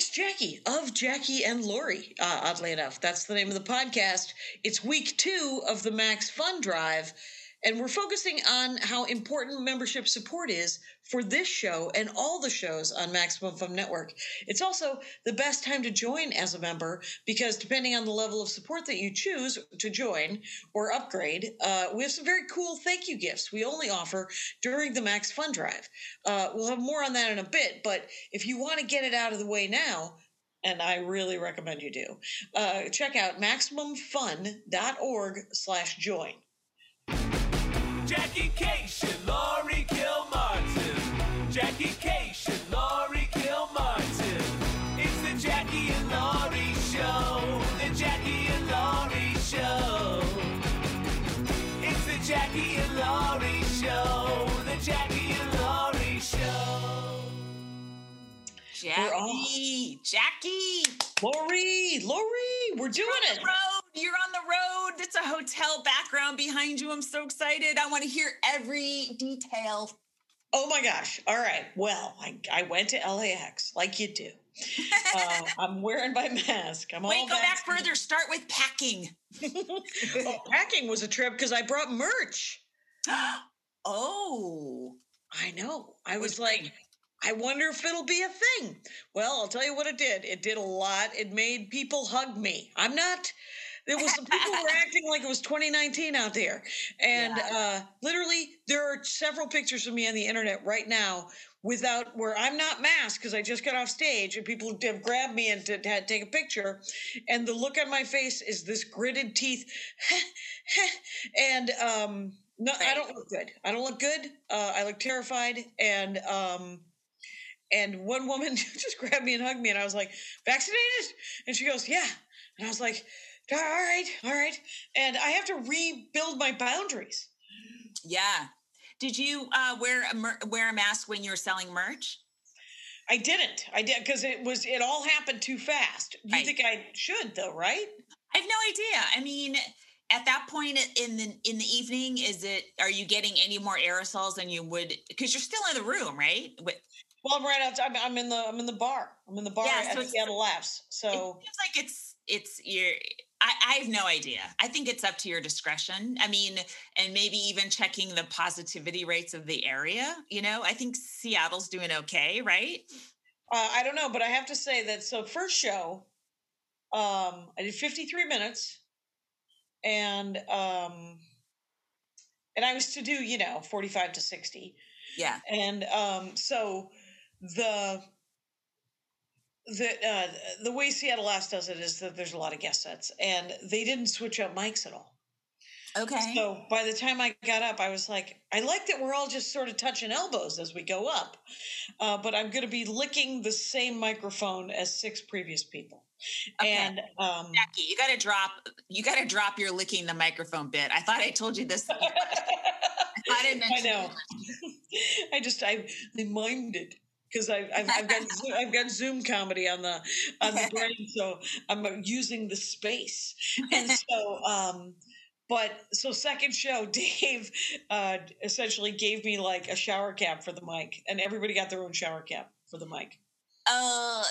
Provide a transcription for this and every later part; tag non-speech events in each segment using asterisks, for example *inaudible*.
it's Jackie of Jackie and Laurie. Uh, oddly enough, that's the name of the podcast. It's week two of the Max Fun Drive, and we're focusing on how important membership support is for this show and all the shows on Maximum Fun Network. It's also the best time to join as a member because depending on the level of support that you choose to join or upgrade, uh, we have some very cool thank you gifts we only offer during the Max Fun Drive. Uh, we'll have more on that in a bit, but if you want to get it out of the way now, and I really recommend you do. Uh, check out maximumfun.org slash join. Jackie Kashian, Laurie Kilmartin. Jackie Kashian, Laurie Kilmartin. It's the Jackie and Laurie Show. The Jackie and Laurie Show. It's the Jackie and Laurie Show. The Jackie and Laurie Show. We're. Jackie, Jackie, Laurie, Laurie, we're doing it. the road. You're on the road. It's a hotel background behind you. I'm so excited. I want to hear every detail. Oh my gosh. All right. Well, I, I went to LAX like you do. Uh, *laughs* I'm wearing my mask. I'm Wait, all go back further. Start with packing. *laughs* Oh, packing was a trip because I brought merch. *gasps* oh, I know. I was like? I wonder if it'll be a thing. Well, I'll tell you what it did. It did a lot. It made people hug me. I'm not. There was some people were *laughs* acting like it was 2019 out there, and uh, literally there are several pictures of me on the internet right now without where I'm not masked because I just got off stage and people have grabbed me and to, to take a picture, and the look on my face is this gritted teeth, *laughs* and um, no, I don't look good. I don't look good. Uh, I look terrified, and um, and one woman *laughs* just grabbed me and hugged me, and I was like, "Vaccinated?" And she goes, "Yeah." And I was like, "All right, all right." And I have to rebuild my boundaries. yeah. Did you uh, wear a mer- wear a mask when you were selling merch? I didn't. I did because it was it all happened too fast. You Right. think I should though, right? I have no idea. I mean, at that point in the in the evening, is it are you getting any more aerosols than you would because you're still in the room, right? With, Well, I'm right outside. I'm, I'm in the I'm in the bar. I'm in the bar Yeah, at so Seattle Laughs. it So seems like it's it's your I, I have no idea. I think it's up to your discretion. I mean, and maybe even checking the positivity rates of the area. You know, I think Seattle's doing okay, right? uh, I don't know, but I have to say that so first show, um, I did 53 minutes, and um, and I was to do you know 45 to 60. Yeah. and um, so the the uh, the way Seattle Laughs does it is that there's a lot of guest sets, and they didn't switch up mics at all. Okay. So by the time I got up, I was like, I like that we're all just sort of touching elbows as we go up, uh, but I'm going to be licking the same microphone as six previous people, Okay. and um, Jackie, you got to drop. You got to drop your licking the microphone bit. I thought I told you this. *laughs* I didn't. I know. *laughs* I just I it because I I've, I've got *laughs* Zo- I've got Zoom comedy on the on the *laughs* brain, so I'm uh, using the space, and *laughs* so um. But so second show, Dave uh, essentially gave me like a shower cap for the mic, and everybody got their own shower cap for the mic. Uh,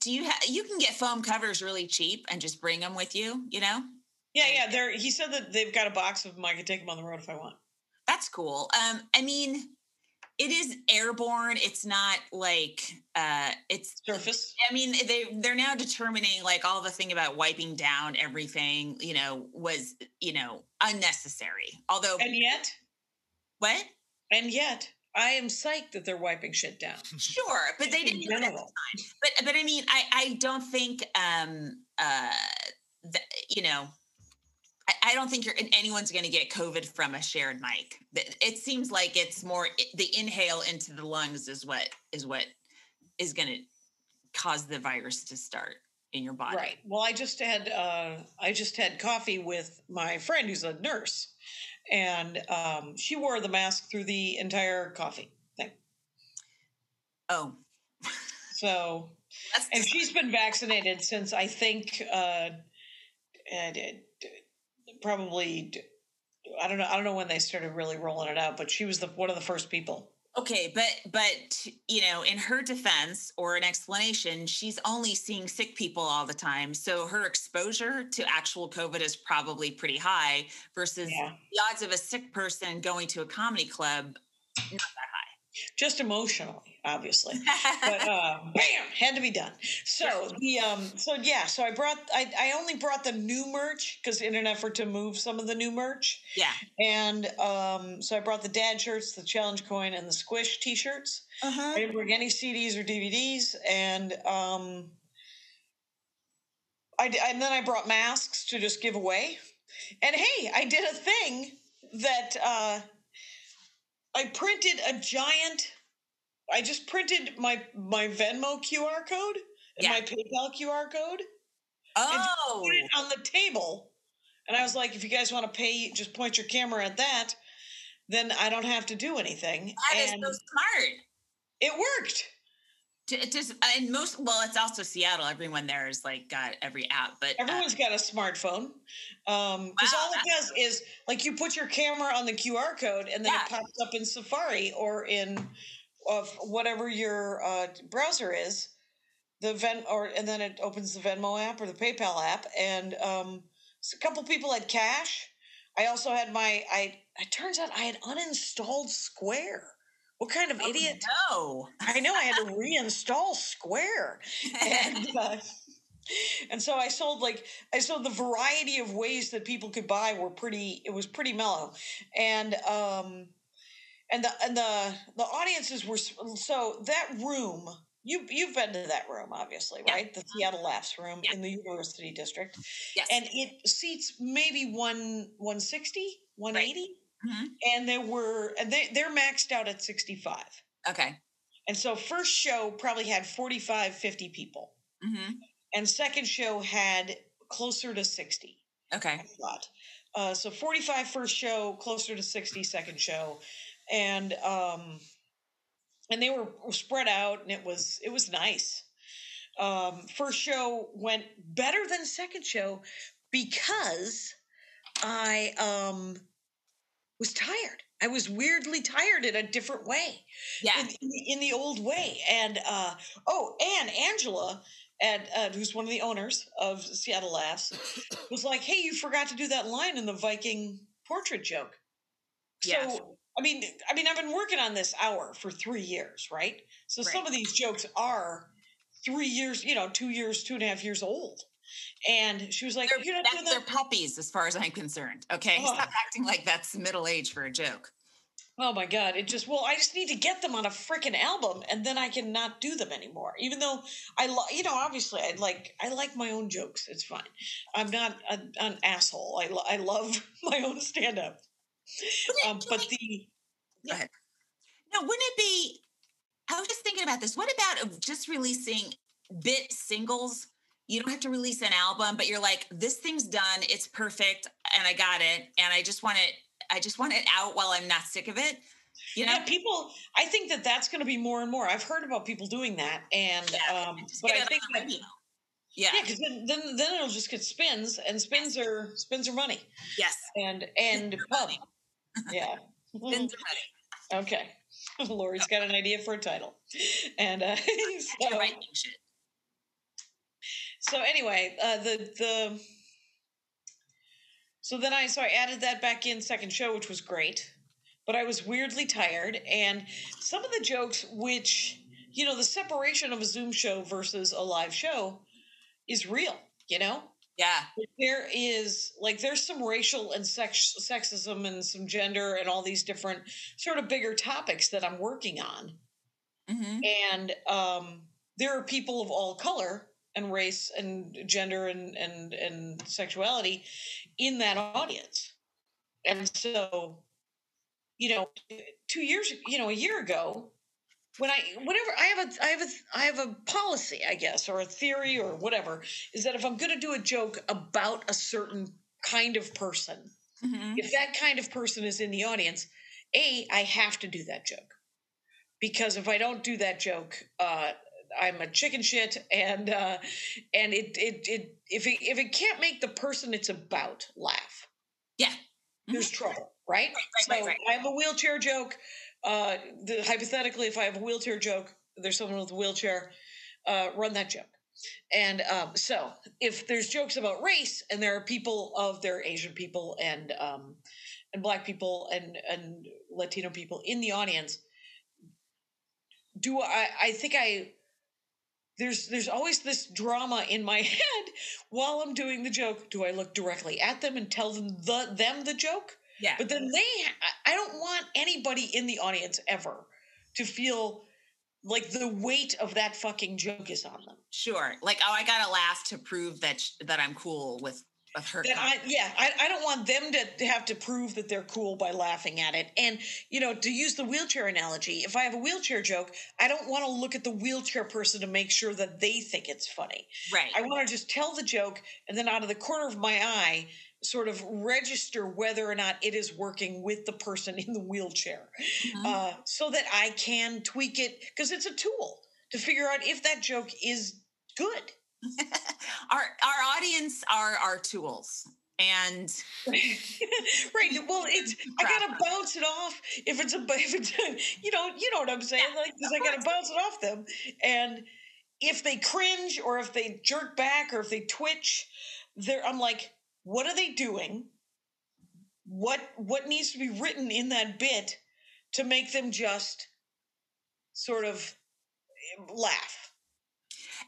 do you have? You can get foam covers really cheap and just bring them with you. You know, Yeah, yeah. They're, he said that they've got a box of them. I could take them on the road if I want. that's cool. Um, I mean, it is airborne. It's not like uh, it's. Surface. I mean, they they're now determining like all the thing about wiping down everything. You know, was you know unnecessary. Although And yet, what? and yet, I am psyched that they're wiping shit down. *laughs* Sure, but they didn't do it at the time. But but I mean, I I don't think um uh th- you know. I- I don't think you're anyone's going to get COVID from a shared mic. It seems like it's more the inhale into the lungs is what is what is going to cause the virus to start in your body. Right. Well, I just had uh, I just had coffee with my friend who's a nurse, and um, she wore the mask through the entire coffee thing. Oh, So, *laughs* that's and she's been vaccinated since I think uh, and it, probably I don't know I don't know when they started really rolling it out, but she was the one of the first people Okay, but but you know, in her defense or an explanation, she's only seeing sick people all the time. So her exposure to actual COVID is probably pretty high versus Yeah. the odds of a sick person going to a comedy club not that Just emotionally, obviously. *laughs* but uh, bam, had to be done. So the um, so yeah, so I brought I, I only brought the new merch because in an effort to move some of the new merch, yeah. and um, so I brought the dad shirts, the challenge coin, and the squish T-shirts. Uh-huh. didn't bring any CDs or DVDs, and um, I and then I brought masks to just give away. And hey, I did a thing that uh, I printed a giant. I just printed my my Venmo QR code and Yeah. my PayPal QR code Oh, put it oh. on the table. And I was like, if you guys want to pay, just point your camera at that. Then I don't have to do anything. that is and so smart. it worked. It just and most well, it's also Seattle. Everyone there is like got every app, but uh, Everyone's got a smartphone. Um, because Wow, all it does is like you put your camera on the QR code and then Yeah. it pops up in Safari or in of whatever your uh, browser is. The Ven or and then it opens the Venmo app or the PayPal app and um, a couple people had cash. I also had my I. It turns out I had uninstalled Square. What kind of oh, idiot? No. *laughs* I know I had to reinstall Square and *laughs* uh, and so I sold like I sold the variety of ways that people could buy were pretty. It was pretty mellow, and um, and the and the the audiences were so that room. You you've been to that room, obviously, Yeah. right? The Seattle Laughs room Yeah. in the University District, yes. and it seats maybe one 160, 180, Mhm. and there were and they they're maxed out at sixty five. Okay. And so first show probably had 45, 50 people. hmm And second show had closer to 60, Okay. I thought. Uh, so 45 first show, closer to 60 second show. And um and they were spread out and it was it was nice. Um first show went better than second show because I um was tired. I was weirdly tired in a different way Yeah. in, in, the, in the old way. And uh, oh, and Angela, and uh, who's one of the owners of Seattle Laughs, was like, "Hey, you forgot to do that line in the Viking portrait joke." Yeah. So, I mean, I mean, I've been working on this hour for three years, right? So some of these jokes are three years, you know, two years, two and a half years old. And she was like, They're, "You're not doing that." they're puppies, as far as I'm concerned. Okay, *laughs* Oh. stop acting like that's middle age for a joke. Oh my god! It just well, I just need to get them on a freaking album, and then I can not do them anymore. Even though I, lo- you know, obviously I like I like my own jokes. It's fine. I'm not a, an asshole. I lo- I love *laughs* my own stand up. Um, but the No, wouldn't it be? I was just thinking about this. What about just releasing bit singles? You don't have to release an album, but you're like, this thing's done. It's perfect, and I got it, and I just want it. I just want it out while I'm not sick of it. You know, yeah, people. I think that that's going to be more and more. I've heard about people doing that, and Yeah, um, but I think that radio. Yeah. yeah, because then, then then it'll just get spins, and spins are spins are money, Yes. and and pub. money. Yeah. Spins are money. *laughs* Okay. *laughs* Laurie's got an idea for a title. And uh, *laughs* so, writing shit. So anyway, uh, the the so then I so I added that back in second show, which was great. But I was weirdly tired, and some of the jokes, which you know, the separation of a Zoom show versus a live show, is real. You know, Yeah. there is like there's some racial and sex sexism and some gender and all these different sort of bigger topics that I'm working on. hmm and um, there are people of all color and race and gender and and and sexuality in that audience and so you know two years you know a year ago when i whenever i have a i have a i have a policy i guess or a theory or whatever is that if i'm going to do a joke about a certain kind of person hmm if that kind of person is in the audience, A, I have to do that joke. Because if I don't do that joke, uh, I'm a chicken shit and uh, and it, it it if it if it can't make the person it's about laugh, Yeah. there's trouble, right? Right, right, so right. I have a wheelchair joke. uh, the, hypothetically, if I have a wheelchair joke, there's someone with a wheelchair, uh, run that joke. And um, so, if there's jokes about race, and there are people of there are Asian people and um, and Black people and and Latino people in the audience, do I? I think I there's there's always this drama in my *laughs* head while I'm doing the joke. Do I look directly at them and tell them the them the joke? Yeah. But then they, I don't want anybody in the audience ever to feel like the weight of that fucking joke is on them. Sure. Like, oh, I gotta laugh to prove that sh- that I'm cool with her. That I, yeah, I, I don't want them to, have to prove that they're cool by laughing at it. And, you know, to use the wheelchair analogy, if I have a wheelchair joke, I don't want to look at the wheelchair person to make sure that they think it's funny. right. I want to just tell the joke and then out of the corner of my eye, sort of register whether or not it is working with the person in the wheelchair Mhm. uh, so that I can tweak it because it's a tool to figure out if that joke is good. *laughs* our our audience are our tools, and *laughs* right. Well, *laughs* it's I gotta bounce it off if it's a if it's a, you know you know what I'm saying Yeah, like I gotta bounce it off them and if they cringe or if they jerk back or if they twitch, they're I'm like, what are they doing? What what needs to be written in that bit to make them just sort of eh, laugh?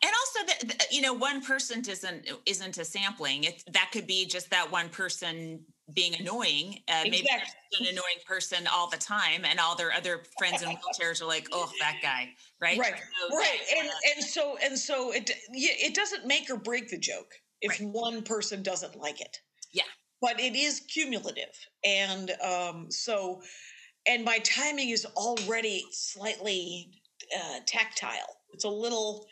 And also that you know one person doesn't isn't a sampling. It that could be just that one person being annoying. Uh, Maybe Exactly. there's an annoying person all the time, and all their other friends in wheelchairs are like, "Oh, that guy," right? Right, So right and uh, and so and so it yeah, it doesn't make or break the joke if Right. one person doesn't like it Yeah. but it is cumulative and um so and my timing is already slightly uh, tactile it's a little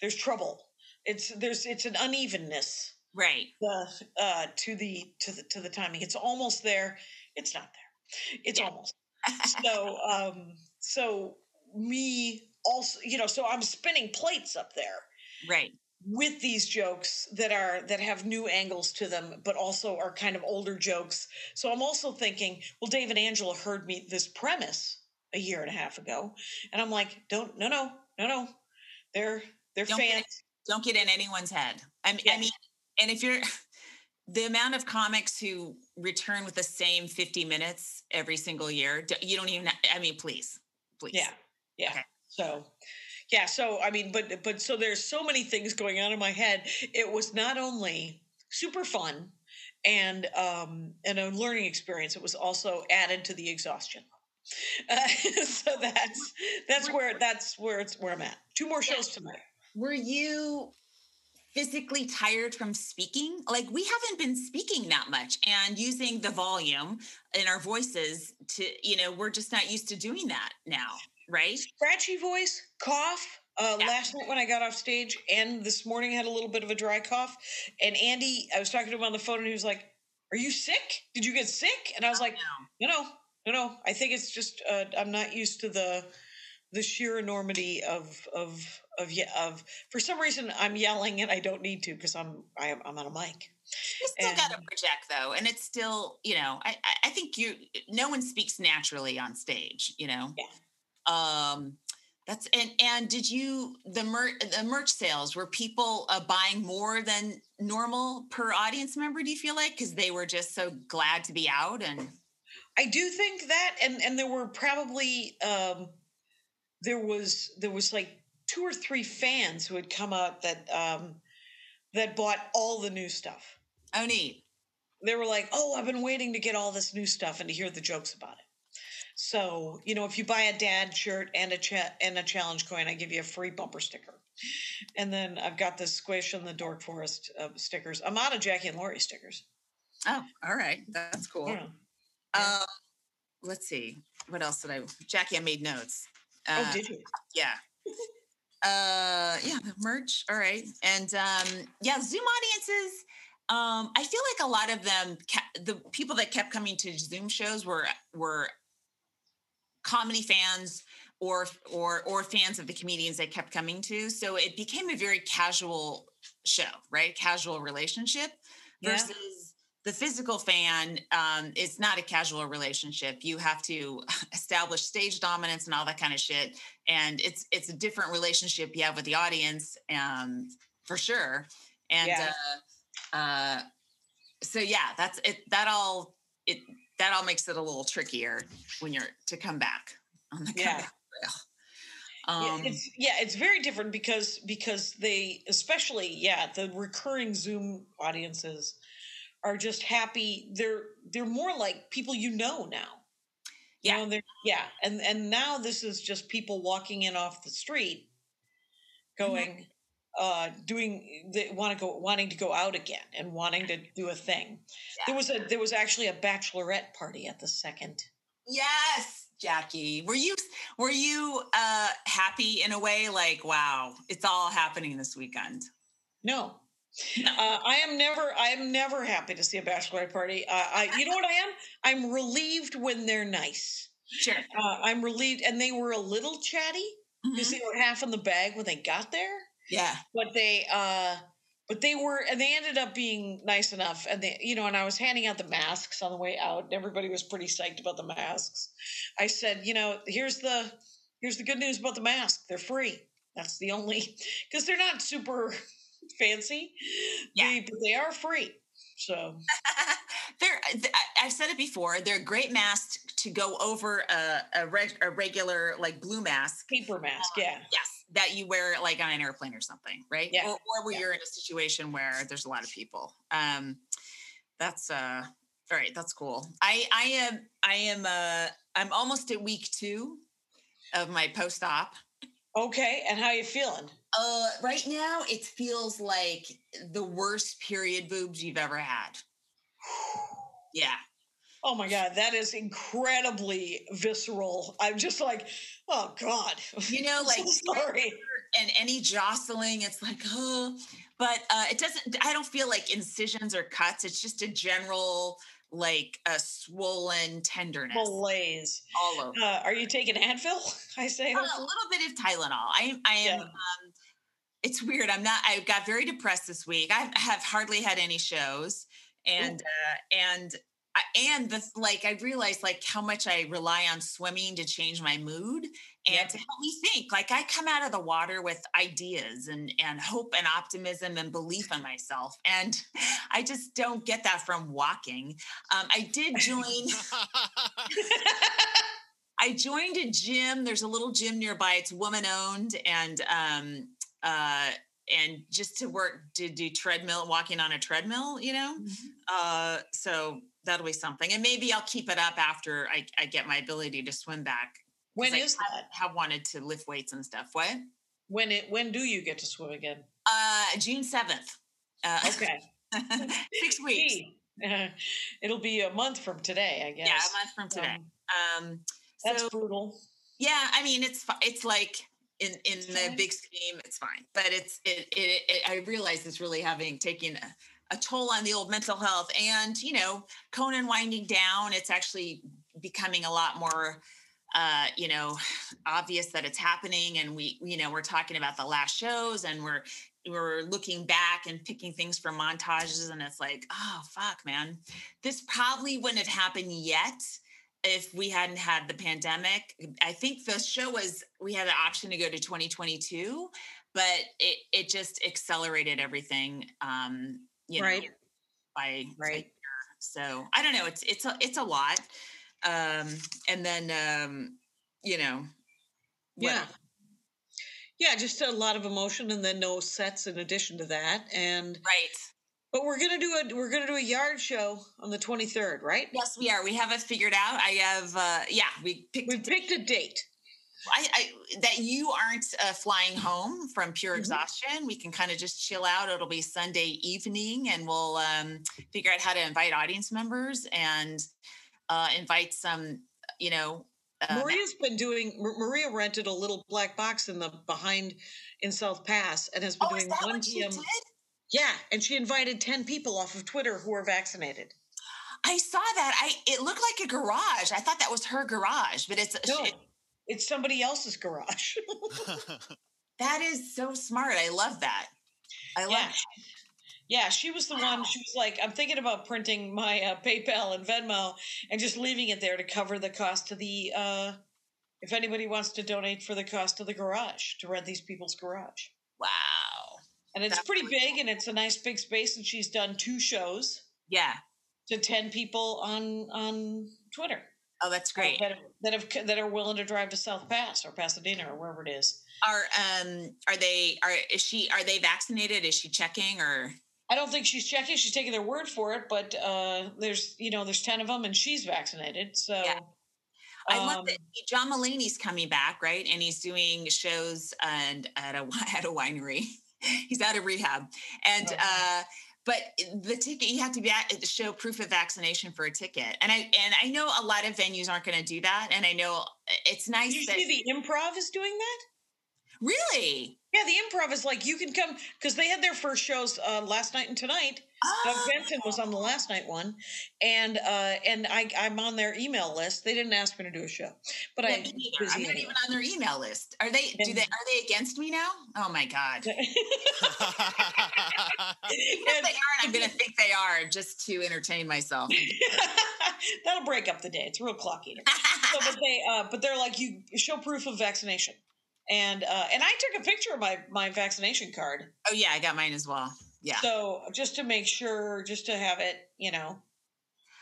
there's trouble. It's there's it's an unevenness. Right. uh, uh to the to the to the timing. It's almost there. It's not there. It's Yeah. almost. *laughs* So um so me also you know so i'm spinning plates up there Right. with these jokes that are that have new angles to them but also are kind of older jokes. So i'm also thinking well david angela heard me this premise a year and a half ago and i'm like don't no no no no. They're they're Don't get fans Don't get in anyone's head. I mean, I mean, and if you're *sighs* the amount of comics who return with the same 50 minutes every single year, you don't even. I mean, please, please. Yeah. Yeah. Okay. So yeah, so I mean, but but so there's so many things going on in my head. It was not only super fun and um and a learning experience, it was also added to the exhaustion. Uh, *laughs* so that's that's where that's where it's where I'm at. Two more shows tonight. Were you physically tired from speaking? Like we haven't been speaking that much and using the volume in our voices to, you know, we're just not used to doing that now, right? Scratchy voice, cough. Uh, Yeah. Last night when I got off stage, and this morning I had a little bit of a dry cough. And Andy, I was talking to him on the phone, and he was like, "Are you sick? Did you get sick?" And I was like, No. No, no, no, no. I think it's just uh, I'm not used to the the sheer enormity of of of yeah of. For some reason, I'm yelling and I don't need to because I'm I am I'm on a mic. You still got to project though, and it's still, you know, I I- I think you no one speaks naturally on stage, you know. Yeah. Um, that's and and did you the mer the merch sales were people uh, buying more than normal per audience member? Do you feel like because they were just so glad to be out and I do think that, and and there were probably um, there was there was like two or three fans who had come out that um, that bought all the new stuff. oh neat they were like, "Oh, I've been waiting to get all this new stuff and to hear the jokes about it." So, you know, if you buy a dad shirt and a cha- and a challenge coin, I give you a free bumper sticker. And then I've got the Squish and the Dork Forest uh, stickers. I'm out of Jackie and Laurie stickers. oh all right that's cool. Yeah. Um, let's see what else did I Jackie I made notes. Oh, Uh, did you? yeah uh yeah the merch all right and um yeah zoom audiences um i feel like a lot of them ca- the people that kept coming to zoom shows were were comedy fans or or or fans of the comedians they kept coming to so it became a very casual show right casual relationship Yeah. versus the physical fan um, is not a casual relationship. You have to *laughs* establish stage dominance and all that kind of shit, and it's it's a different relationship you have with the audience, um, for sure. And Yeah. uh, uh, so yeah, that's it. That all it that all makes it a little trickier when you're to come back on the Yeah. Um, yeah, it's yeah, it's very different because because they especially yeah the recurring Zoom audiences are just happy. They're they're more like people you know now. You Yeah. know, yeah, and and now this is just people walking in off the street, going, uh, doing they want to go wanting to go out again and wanting to do a thing. There was a there was actually a bachelorette party at the second. Yes, Jackie. Were you were you uh happy in a way like wow, it's all happening this weekend? No. Uh, I am never. I am never happy to see a bachelorette party. Uh, I, you know what I am? I'm relieved when they're nice. Sure. Uh, I'm relieved, and they were a little chatty because Mhm. they were half in the bag when they got there. Yeah. But they, uh, but they were, and they ended up being nice enough. And they, you know, and I was handing out the masks on the way out, and everybody was pretty psyched about the masks. I said, you know, here's the, here's the good news about the mask. They're free. That's the only, because they're not super fancy. Yeah. They, but they are free. So *laughs* they're th- I- I've said it before, they're a great mask to go over a a, reg, a regular like blue mask. paper mask, yeah. Yes, that you wear like on an airplane or something, right? Yeah, Or, or where yeah. you're in a situation where there's a lot of people. Um, that's uh, all right. That's cool. I I am I am uh I'm almost at week two of my post op. Okay, and how are you feeling? Uh, right now it feels like the worst period boobs you've ever had. *sighs* Yeah. Oh my god, that is incredibly visceral. I'm just like, oh god. You know, *laughs* like so sorry. and any jostling, it's like, oh, but uh, it doesn't, I don't feel like incisions or cuts. It's just a general, like a swollen tenderness Malaise. all over. Uh, are you taking Advil? *laughs* I say. Uh, a little bit of Tylenol. I, I am, Yeah. um, it's weird. I'm not, I got very depressed this week. I have hardly had any shows and, uh, and, and the like, I realized like how much I rely on swimming to change my mood and Yep. to help me think. Like I come out of the water with ideas and and hope and optimism and belief in myself, and *laughs* I just don't get that from walking. Um, I did join. *laughs* *laughs* I joined a gym. There's a little gym nearby. It's woman owned, and um, uh, and just to work to do treadmill, walking on a treadmill, you know. Uh, so that'll be something, and maybe I'll keep it up after I, I get my ability to swim back when I is have, that? have wanted to lift weights and stuff. What? When it? When do you get to swim again? Uh, June seventh. Uh, *laughs* Okay. six *laughs* weeks. Uh, it'll be a month from today, I guess. Yeah, a month from today. Um, Um, that's so brutal. yeah, I mean, it's it's like in in the big scheme, it's fine. But it's it, it, it I realize it's really having taken a, a toll on the old mental health, and you know, Conan winding down. It's actually becoming a lot more. Uh, you know, obvious that it's happening, and we, you know, we're talking about the last shows, and we're we're looking back and picking things from montages, and it's like, oh fuck, man, this probably wouldn't have happened yet if we hadn't had the pandemic. I think the show was we had the option to go to 2022, but it it just accelerated everything. Um, you know, Right. by by Right. year. So I don't know. It's it's a it's a lot. Um, and then um, you know, what- Yeah. Yeah, just a lot of emotion and then no sets in addition to that. And right. But we're gonna do a we're gonna do a yard show on the twenty third, right? Yes, we are. We have it figured out. I have. Uh, yeah, we picked. We a picked a date. I, I that you aren't uh, flying home from pure Mhm. exhaustion. We can kind of just chill out. It'll be Sunday evening, and we'll um, figure out how to invite audience members and uh, invite some. You know, uh, Maria's been doing. Mar- Maria rented a little black box in the behind in South Pass and has been oh, doing one p.m. did? Yeah, and she invited ten people off of Twitter who are vaccinated. I saw that. I it looked like a garage. I thought that was her garage, but it's No, it, it's somebody else's garage. *laughs* *laughs* that is so smart. I love that. I love. yeah, Yeah, she was the one. She was like, I'm thinking about printing my uh, PayPal and Venmo and just leaving it there to cover the cost of the. Uh, if anybody wants to donate for the cost of the garage to rent these people's garage, Wow. And it's That's pretty big and it's a nice big space, and she's done two shows Yeah. to ten people on on Twitter Oh, that's uh, great. that have, that have that are willing to drive to South Pass or Pasadena or wherever it is. Are um are they are is she are they vaccinated? Is she checking or I don't think she's checking. She's taking their word for it, but uh, there's you know there's ten of them and she's vaccinated. So Yeah. I love um, that John Mulaney's coming back, right? And he's doing shows and at a *laughs* at a winery. He's out of rehab, and Oh. uh, but the ticket you have to be at, show proof of vaccination for a ticket. And I and I know a lot of venues aren't going to do that, and I know it's nice you that see the improv is doing that? Really. Yeah, the improv is like you can come because they had their first shows uh, last night and tonight. Doug Oh, Benson was on the last night one, and uh, and I I'm on their email list. They didn't ask me to do a show, but yeah, I me neither. busy I'm not even on their email list. Are they? Do they? Are they against me now? Oh my god! *laughs* Even if And- they aren't, I'm going to think they are just to entertain myself. *laughs* That'll break up the day. It's real clocky. so, but they, uh, but they're like, you show proof of vaccination, and uh, and I took a picture of my my vaccination card, oh yeah, I got mine as well. Yeah. so just to make sure, just to have it, you know,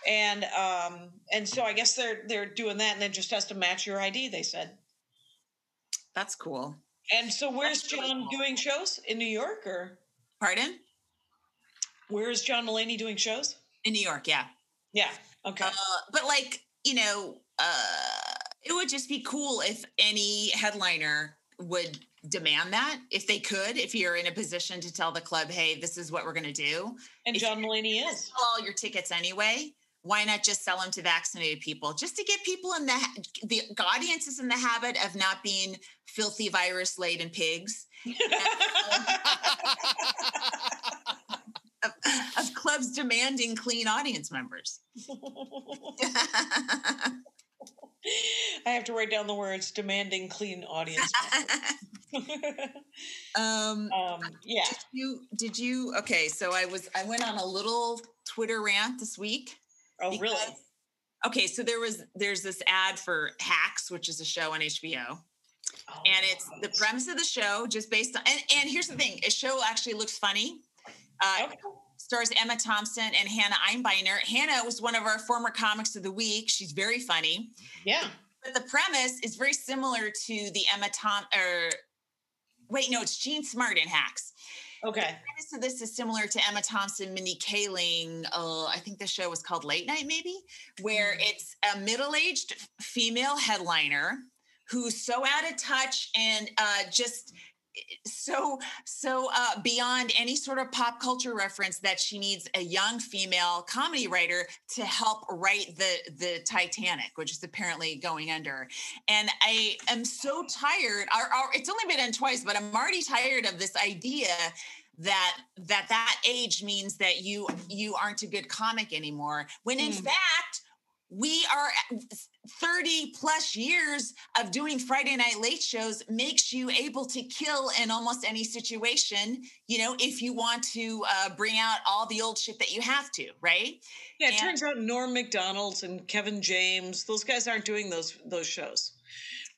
and um, and so I guess they're they're doing that, and it just has to match your ID. They said, That's cool. and so where's That's really John cool. doing shows in New York, or Pardon? where is John Mulaney doing shows? In New York, yeah. Yeah, okay, Uh, but like, you know, uh, it would just be cool if any headliner would demand that if they could, if you're in a position to tell the club, hey, this is what we're going to do. and if John Mulaney is. Sell all your tickets anyway. Why not just sell them to vaccinated people, just to get people in the the audience is in the habit of not being filthy virus laden pigs *laughs* of, of clubs demanding clean audience members. *laughs* I have to write down the words demanding clean audience. *laughs* um, um, yeah. did you did you okay? So I was I went on a little Twitter rant this week. Oh, really? Okay, so there was there's this ad for Hacks, which is a show on HBO. Oh, and it's the premise of the show just based on and, and here's the thing a show actually looks funny uh Okay. Stars emma thompson and hannah einbinder hannah was one of our former comics of the week she's very funny Yeah. but the premise is very similar to the emma tom or wait no it's jean smart in hacks Okay. So this is similar to Emma Thompson, Mindy Kaling. Uh, I think the show was called Late Night, maybe, where Mhm. it's a middle-aged female headliner who's so out of touch and uh, just so so uh, beyond any sort of pop culture reference that she needs a young female comedy writer to help write the the Titanic, which is apparently going under. And I am so tired. Our, our, it's only been done twice, but I'm already tired of this idea that that that age means that you you aren't a good comic anymore. When in Hmm. fact we are 30 plus years of doing Friday night late shows makes you able to kill in almost any situation, you know, if you want to uh, bring out all the old shit that you have to, right? Yeah, it And- turns out Norm Macdonald's and Kevin James, those guys aren't doing those those shows.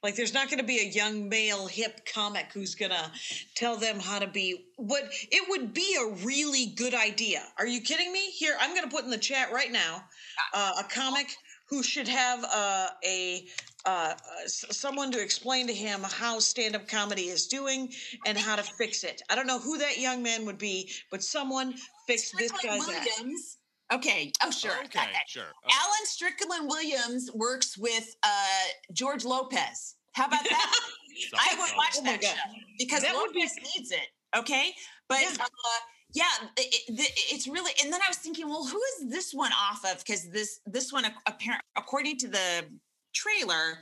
Like there's not going to be a young male hip comic who's going to tell them how to be what it would be a really good idea. Are you kidding me? Here, I'm going to put in the chat right now uh, a comic who should have uh, a uh, someone to explain to him how stand-up comedy is doing and how to fix it. I don't know who that young man would be, but someone fix this guy's act. Williams. Okay. Oh, sure. Okay, Okay. sure. Alan Strickland Williams works with uh, George Lopez. How about that? *laughs* I would watch Oh that show because That would be- Lopez needs it. Okay, but Yeah. uh, yeah, it, it- it's really. And then I was thinking, well, who is this one off of? Because this this one, apparent according to the trailer,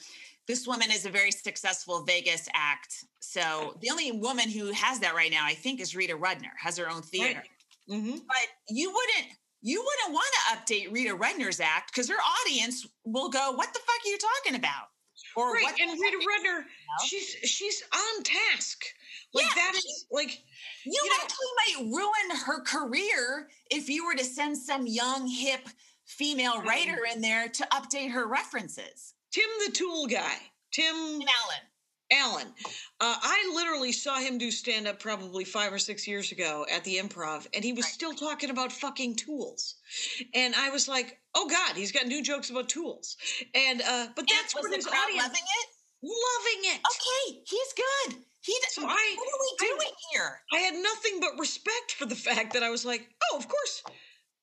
this woman is a very successful Vegas act. So the only woman who has that right now, I think, is Rita Rudner. Has her own theater. hmm But you wouldn't. You wouldn't want to update Rita Rudner's act because her audience will go, "What the fuck are you talking about?" Or Right, what and Rita Rudner, she's she's on task Like Yeah, that is like You, You know- actually might ruin her career if you were to send some young, hip female writer in there to update her references. Tim the Tool guy. Tim Alan. Allen. Uh, I literally saw him do stand up probably five or six years ago at the improv, and he was Right. still talking about fucking tools. And I was like, oh God, he's got new jokes about tools. And, uh, but that's what his audience loving it? loving it. Okay, he's good. He. So what I- are we I- doing here? I had nothing but respect for the fact that I was like, oh, of course.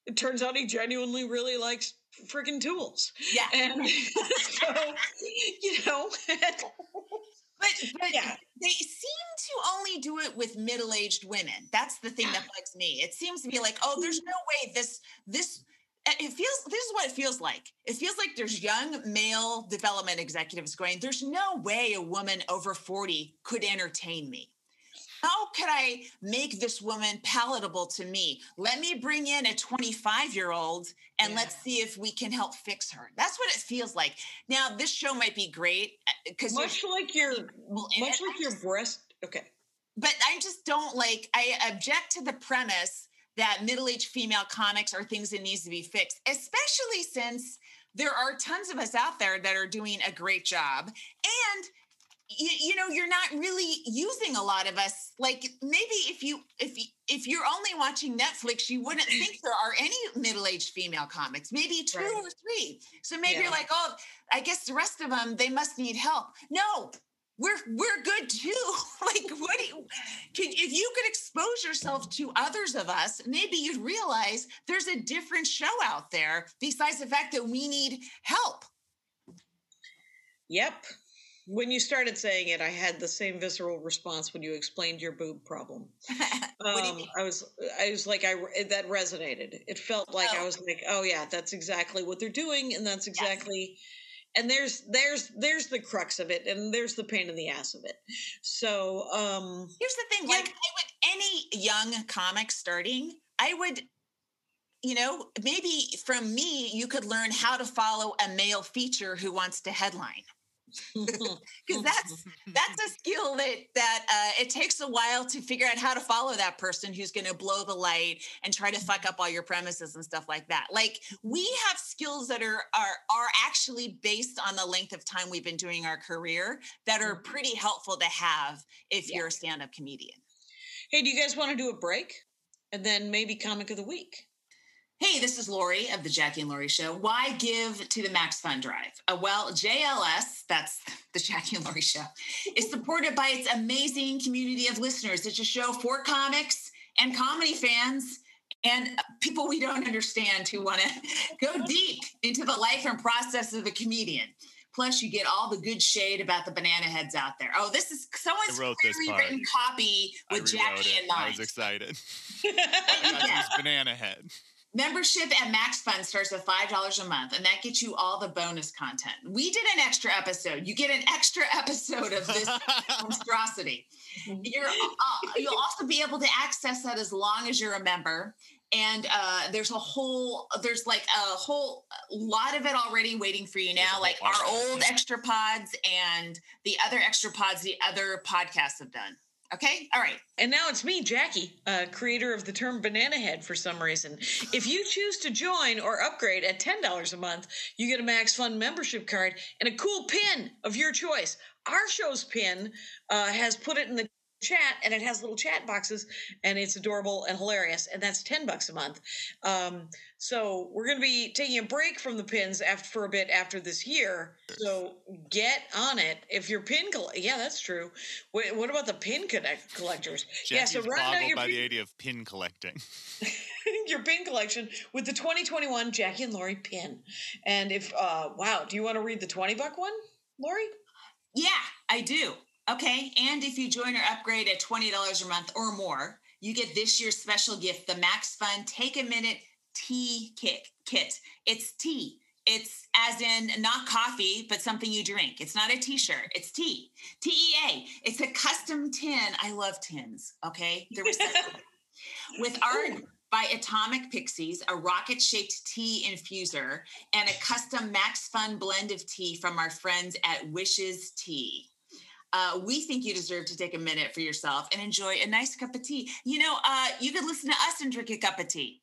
It turns out he genuinely really likes freaking tools. Yeah, And *laughs* so, you know, but but yeah. they seem to only do it with middle-aged women. That's the thing that bugs me. It seems to be like, oh, there's no way this this. Uh, It feels. This is what it feels like. It feels like there's young male development executives going. There's no way a woman over forty could entertain me. How could I make this woman palatable to me? Let me bring in a 25 year old and Yeah. let's see if we can help fix her. That's what it feels like. Now, this show might be great because much like your much like your breast. Okay. but I just don't like, I object to the premise that middle aged female comics are things that needs to be fixed, especially since there are tons of us out there that are doing a great job. And you, you know you're not really using a lot of us like maybe if you if you, if you're only watching netflix you wouldn't *clears throat* think there are any middle-aged female comics maybe two Right. or three so maybe Yeah. you're like oh i guess the rest of them they must need help no we're we're good too *laughs* like what do you can if you could expose yourself to others of us maybe you'd realize there's a different show out there besides the fact that we need help Yep. When you started saying it, I had the same visceral response when you explained your boob problem. *laughs* You Um, mean? I was, I was like, I that resonated. It felt like I Oh. was like, oh yeah, that's exactly what they're doing, and that's exactly, and there's there's there's the crux of it, and there's the pain in the ass of it. So, um, Here's the thing, Yeah. like I would any young comic starting, I would you know, maybe from me you could learn how to follow a male feature who wants to headline. Because that's that's a *laughs* skill that that uh, it takes a while to figure out how to follow that person who's going to blow the light and try to fuck up all your premises and stuff like that. Like we have skills that are are are actually based on the length of time we've been doing our career that are pretty helpful to have if Yeah. you're a stand-up comedian. hey, do you guys want to do a break, and then maybe comic of the week? Hey, this is Laurie of the Jackie and Laurie Show. Why give to the Max Fun Drive? Uh, well, JLS, that's *laughs* the Jackie and Laurie Show, is supported by its amazing community of listeners. It's a show for comics and comedy fans and people we don't understand who want to *laughs* go deep into the life and process of a comedian. Plus, you get all the good shade about the banana heads out there. Oh, this is someone's wrote this clearly part. written copy with Jackie it. in I was excited. *laughs* I got get? banana head. Membership at Max Fun starts at $5 a month, and that gets you all the bonus content. We did an extra episode. You get an extra *laughs* episode of this *laughs* monstrosity. You're, uh, you'll also be able to access that as long as you're a member. And uh, there's a whole, there's like a whole lot of it already waiting for you now, like our old extra pods and the other extra pods the other podcasts have done. Okay. All right. And now it's me, Jackie, uh, creator of the term banana head for some reason. If you choose to join or upgrade at $10 a month, you get a Max Fun membership card and a cool pin of your choice. Our show's pin uh, has put it in the chat and it has little chat boxes and it's adorable and hilarious and that's 10 bucks a month. Um, so we're going to be taking a break from the pins after for a bit after this year. So get on it. If your pin coll- yeah that's true. What, what about the pin connect- collectors? Yeah Jackie's so round out boggled your by pin, the idea of pin collecting. *laughs* *laughs* your pin collection with the 2021 jackie and laurie pin. And if uh wow do you want to read the 20 buck one laurie? Yeah, I do. Okay. And if you join or upgrade at $20 a month or more, you get this year's special gift, the Max Fun Take a Minute Tea Kit. Kit. It's tea. It's as in not coffee, but something you drink. It's not a t-shirt. It's tea. TEA. It's a custom tin. I love tins. Okay. They're recyclable. *laughs* With art by Atomic Pixies, a rocket shaped tea infuser, and a custom Max Fun blend of tea from our friends at Wishes Tea. Uh, we think you deserve to take a minute for yourself and enjoy a nice cup of tea. You know, uh, you could listen to us and drink a cup of tea.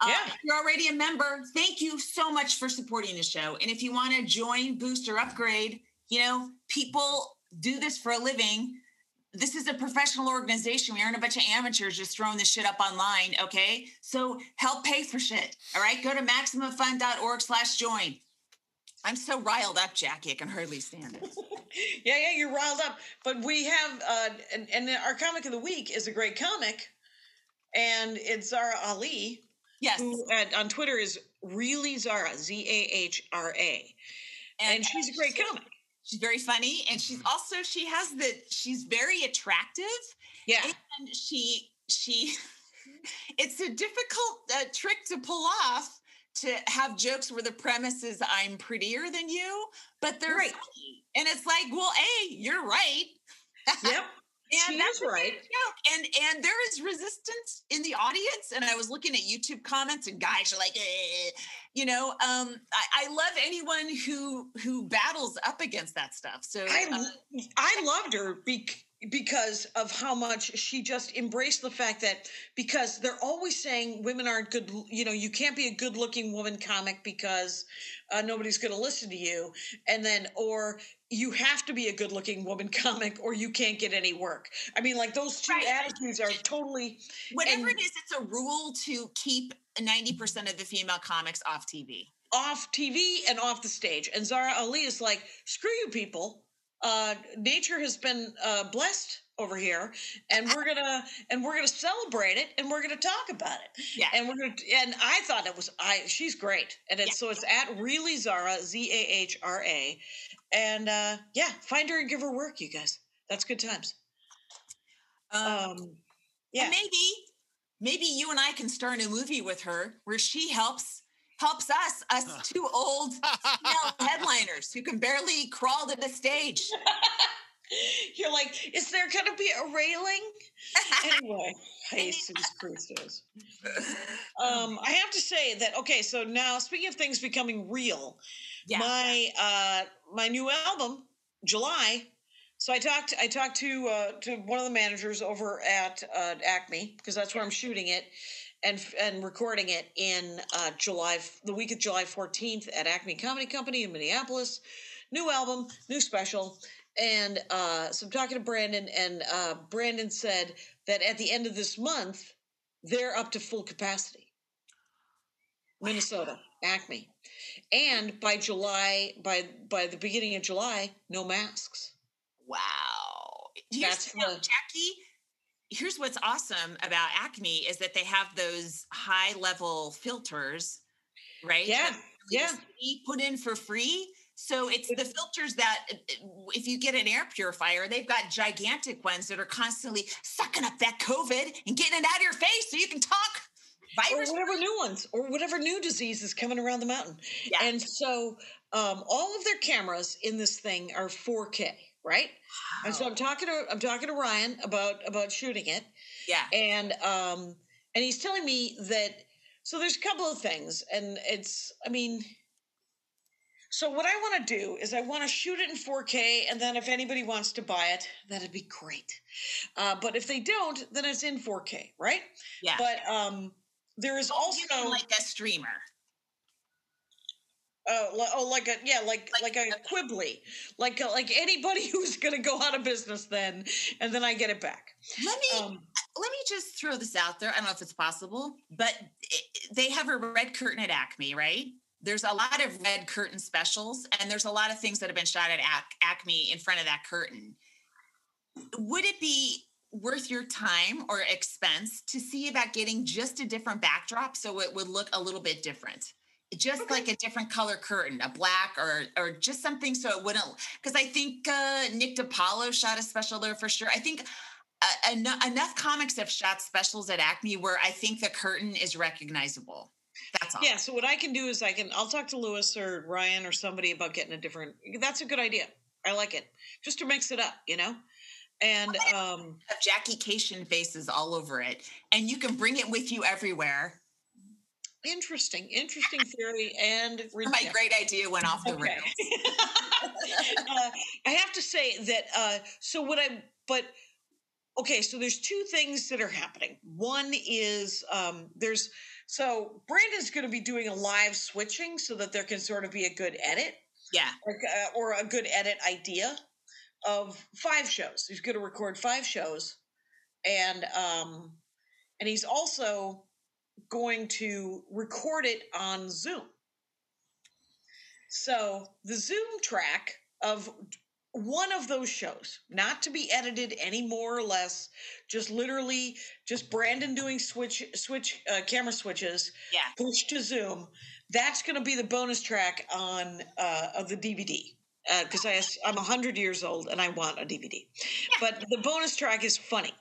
Uh, Yeah. If you're already a member, thank you so much for supporting the show. And if you want to join, boost, or upgrade, you know, people do this for a living. This is a professional organization. We aren't a bunch of amateurs just throwing this shit up online. Okay. So help pay for shit. All right. Go to maximumfun.org slash join. I'm so riled up, Jackie. I can hardly stand it. *laughs* Yeah, yeah, you're riled up. But we have, uh, and, and our comic of the week is a great comic, and it's Zahra Ali, Yes. who at, on Twitter is really Zahra, Z A H R A, and she's a great comic. She's very funny. And she's also, she has the, she's very attractive. Yeah, and she she *laughs* it's a difficult uh, trick to pull off to have jokes where the premise is i'm prettier than you but they're Right. funny. and it's like well a you're right yep, *laughs* and she that's is a good right. and and there is resistance in the audience and i was looking at youtube comments and guys are like eh, you know um I, I love anyone who who battles up against that stuff so I uh, I loved her bec- because of how much she just embraced the fact that because they're always saying women aren't good you know you can't be a good looking woman comic because uh, nobody's going to listen to you. And then or you have to be a good looking woman *laughs* comic or you can't get any work. I mean like those two Right. attitudes are totally whatever and- it is it's a rule to keep 90% of the female comics off tv off tv and off the stage. And zahra ali is like screw you people uh, nature has been uh, blessed over here and we're gonna and we're gonna celebrate it and we're gonna talk about it. Yeah. And we're gonna and i thought it was i she's great. And it's so it's at really zahra z-a-h-r-a and uh yeah find her and give her work you guys. That's good times. Um, um yeah. maybe maybe you and i can star in a movie with her where she helps helps us us *laughs* two old female headliners who can barely crawl to the stage. *laughs* You're like is there gonna be a railing? *laughs* Anyway jesus christos um i have to say that okay so now speaking of things becoming real yeah. my uh my new album july so i talked i talked to uh to one of the managers over at uh acme because that's where i'm shooting it and and recording it in uh july the week of july 14th at acme comedy company in minneapolis. New album new special. And uh so i'm talking to brandon and uh brandon said that at the end of this month they're up to full capacity. Minnesota acme. And by july by by the beginning of july no masks. Wow. That's you know, jackie here's what's awesome about acme is that they have those high level filters right Yeah, yeah. put in for free so it's the filters that uh, if you get an air purifier they've got gigantic ones that are constantly sucking up that covid and getting it out of your face so you can talk or whatever new ones or whatever new disease is coming around the mountain Yeah. and so um, all of their cameras in this thing are 4k right? And so i'm talking to i'm talking to ryan about about shooting it. Yeah. And um and he's telling me that so there's a couple of things and it's i mean so what i want to do is i want to shoot it in 4k and then if anybody wants to buy it that'd be great. Uh, but if they don't then it's in 4k right? Yeah. But um there is Oh, also like a streamer uh, oh, like a yeah, like like, Like- a Quibi, like a, like anybody *laughs* who's gonna go out of business then, and then I get it back. let me Um, let me just throw this out there. I don't know if it's possible, but it, they have a red curtain at Acme, right? There's a lot of red curtain specials, and there's a lot of things that have been shot at Ac- Acme in front of that curtain. Would it be worth your time or expense to see about getting just a different backdrop so it would look a little bit different? Just Okay. like a different color curtain, a black or or just something so it wouldn't. Because I think uh, Nick DiPaolo shot a special there for sure. I think uh, enough, enough comics have shot specials at Acme where I think the curtain is recognizable. That's all. yeah, so what I can do is I can I'll talk to Lewis or Ryan or somebody about getting a different. That's a good idea. I like it, just to mix it up, you know. And um, Jackie Kashian faces all over it, and you can bring it with you everywhere. Interesting, interesting theory and *laughs* My great idea went off the Okay. rails. *laughs* uh, I have to say that. Uh, so what I but okay. So there's two things that are happening. One is um, there's so Brandon's going to be doing a live switching so that there can sort of be a good edit Yeah. like, uh, or a good edit idea of five shows. He's going to record five shows, and um, and he's also going to record it on Zoom. So the Zoom track of one of those shows, not to be edited any more or less, just literally just Brandon doing switch switch uh, camera switches, Yeah. push to Zoom. That's going to be the bonus track on uh, of the DVD because I I'm hundred years old and I want a DVD. But the bonus track is funny.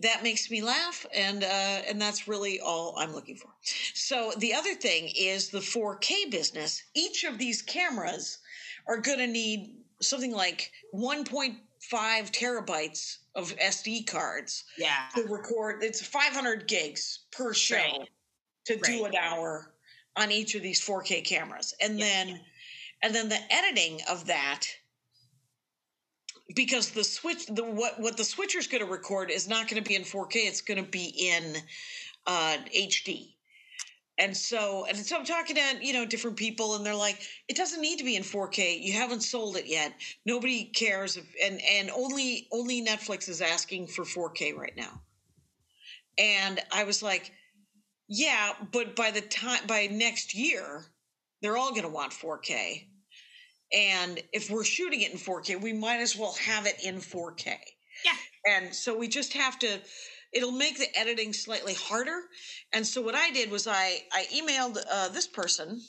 That makes me laugh, and uh, and that's really all I'm looking for. So the other thing is the 4K business. Each of these cameras are going to need something like 1.5 terabytes of SD cards Yeah. to record. It's 500 gigs per show Right. to do an hour on each of these 4K cameras, and Yeah. then and then the editing of that because the switch the what what the switcher's going to record is not going to be in 4K. It's going to be in uh, HD. And so, and so I'm talking to you know different people, and they're like, "It doesn't need to be in 4K. You haven't sold it yet. Nobody cares." If, and and only only Netflix is asking for 4K right now. And I was like, "Yeah, but by the time by next year, they're all going to want 4K. And if we're shooting it in 4K, we might as well have it in 4K. Yeah. And so we just have to it'll make the editing slightly harder. And so what I did was I I emailed uh, this person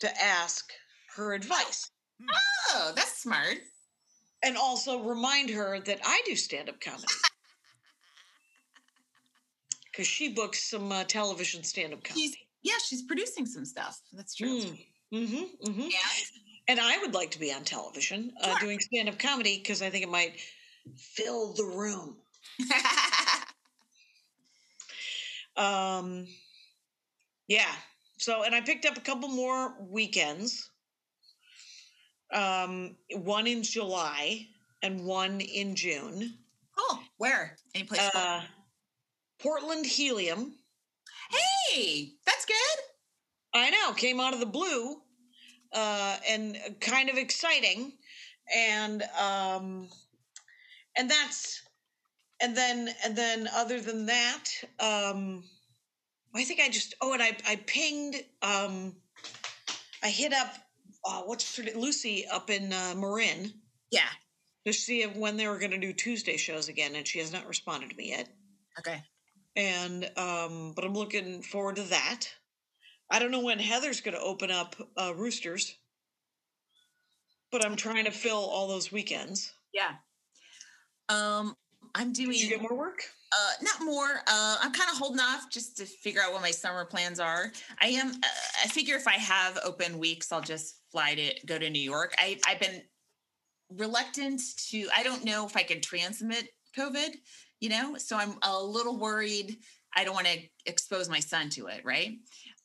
to ask her advice Oh, that's smart. and also remind her that I do stand up comedy. *laughs* Because she books some uh, television stand up comedy. She's yeah, she's producing some stuff. That's true. Mm, hmm hmm And And I would like to be on television uh, doing stand up comedy because I think it might fill the room. *laughs* Um, yeah. So, and I picked up a couple more weekends. Um, one in July and one in June. Oh, Where? Any place? Uh, Portland Helium. Hey, that's good. I know, came out of the blue, uh, and kind of exciting, and um, and that's, and then and then other than that, um, I think I just oh, and I I pinged, um, I hit up, uh, what's her? Lucy up in uh, Marin Yeah. to see if, when they were going to do Tuesday shows again, and she has not responded to me yet Okay. And um but i'm looking forward to that i don't know when heather's going to open up uh roosters but i'm trying to fill all those weekends Yeah. Um, I'm doing. did you get more work uh not more. Uh I'm kind of holding off just to figure out what my summer plans are. I am uh, I figure if I have open weeks, I'll just fly to go to New York. I I've been reluctant to I don't know if I can transmit COVID, you know? So I'm a little worried. I don't want to expose my son to it, right?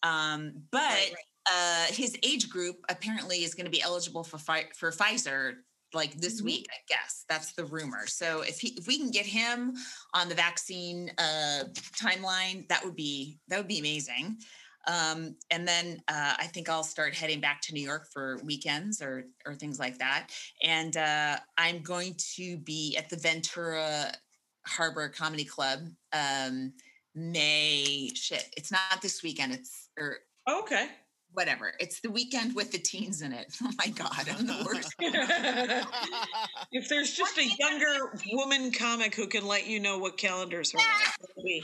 Um but Right, uh his age group apparently is going to be eligible for for Pfizer like this Mhm. week, I guess. That's the rumor. So if he if we can get him on the vaccine uh timeline, that would be that would be amazing. Um, and then uh, I think I'll start heading back to New York for weekends or or things like that. And uh, I'm going to be at the Ventura Harbor Comedy Club. Um, May shit. It's not this weekend. It's or okay whatever. It's the weekend with the teens in it. *laughs* Oh my god, I'm the worst. *laughs* if there's just a younger woman comic who can let you know what calendars are like, that would be-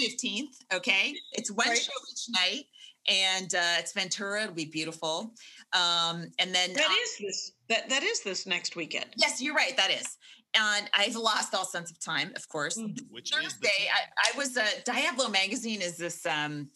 15th. Okay. It's one Right. show each night and uh, it's Ventura. It'll be beautiful. Um, and then, that uh, is this that that is this next weekend yes, you're right. That is. And I've lost all sense of time, of course. Mhm. Which the Thursday. I, I was a Diablo magazine is this um,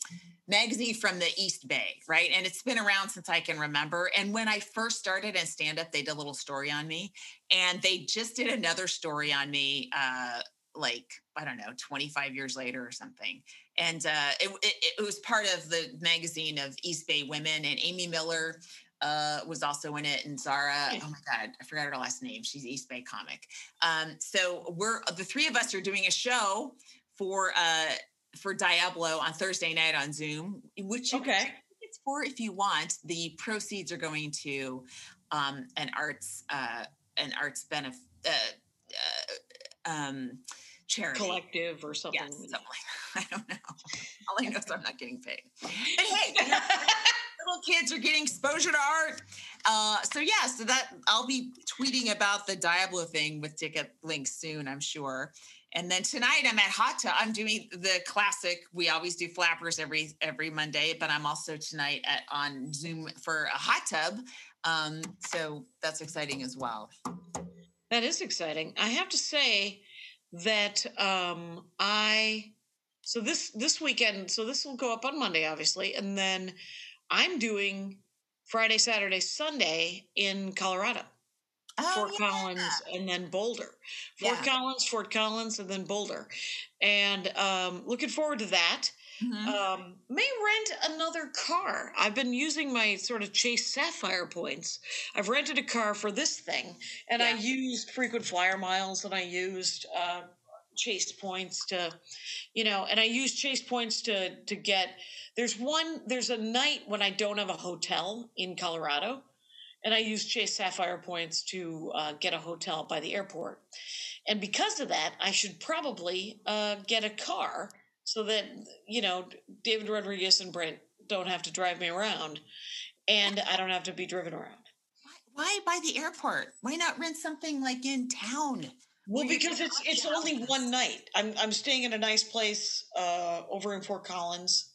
magazine from the East Bay, right? And it's been around since I can remember. And when I first started in stand up, they did a little story on me, and they just did another story on me uh, like I don't know, 25 years later or something. And uh, it, it, it was part of the magazine of East Bay Women, and Amy Miller uh, was also in it, and Zara. Oh my God, I forgot her last name. She's East Bay comic. Um, so we're the three of us are doing a show for uh, for Diablo on Thursday night on Zoom, which Okay. tickets for if you want. The proceeds are going to um, an arts uh, an arts benefit. Uh, uh, um, charity. Collective or something. Yes, something like *laughs* I don't know. All I know is I'm not getting paid. But hey, *laughs* little kids are getting exposure to art. Uh, so yeah, so that I'll be tweeting about the Diablo thing with ticket links soon, I'm sure. And then tonight I'm at Tub. I'm doing the classic. We always do flappers every every Monday, but I'm also tonight at on Zoom for a hot tub. Um, so that's exciting as well. That is exciting. I have to say that um, I so this this weekend. So this will go up on Monday, obviously, and then I'm doing Friday, Saturday, Sunday in Colorado, Fort Oh, yeah. Collins, and then Boulder. Fort Yeah. Collins, Fort Collins, and then Boulder, and um, looking forward to that. Mhm. Um, may rent another car. I've been using my sort of Chase Sapphire points. I've rented a car for this thing, and I used frequent flyer miles, and I used uh, Chase points to, you know, and I use Chase points to to get. There's one. There's a night when I don't have a hotel in Colorado, and I use Chase Sapphire points to uh, get a hotel by the airport. And because of that, I should probably uh, get a car so that you know David Rodriguez and Brent don't have to drive me around, and I don't have to be driven around. Why by the airport? Why not rent something like in town? Well, because it's it's only one night. I'm I'm staying in a nice place uh, over in Fort Collins,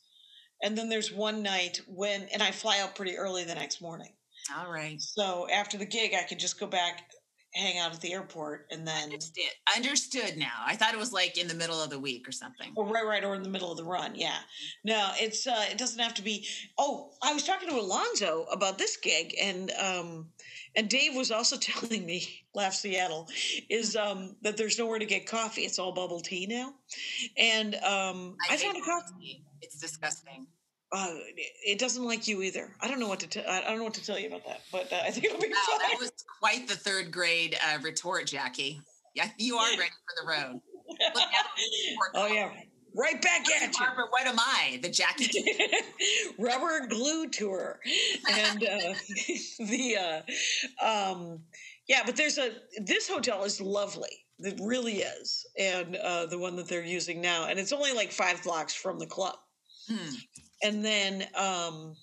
and then there's one night when, and I fly out pretty early the next morning. All right. So after the gig, I can just go back, hang out at the airport, and then Understood. Understood now. I thought it was like in the middle of the week or something. Or right, right, or in the middle of the run. Yeah. No, it's uh it doesn't have to be. Oh, I was talking to Alonzo about this gig, and um, and Dave was also *laughs* telling me, Laugh Seattle, is um that there's nowhere to get coffee. It's all bubble tea now, and um, I, hate found a coffee. It's disgusting. Uh, it doesn't like you either. I don't know what to tell. I don't know what to tell you about that, but uh, I think it'll be Wow, fine. that was quite the third grade uh, retort, Jackie. Yeah, you are *laughs* ready for the road. Oh yeah, right back at you. Barbara, what am I? The Jackie *laughs* rubber glue tour. And uh, *laughs* the uh, um, yeah but there's a this hotel is lovely. It really is. And uh, the one that they're using now. And it's only like five blocks from the club. Hmm. and then um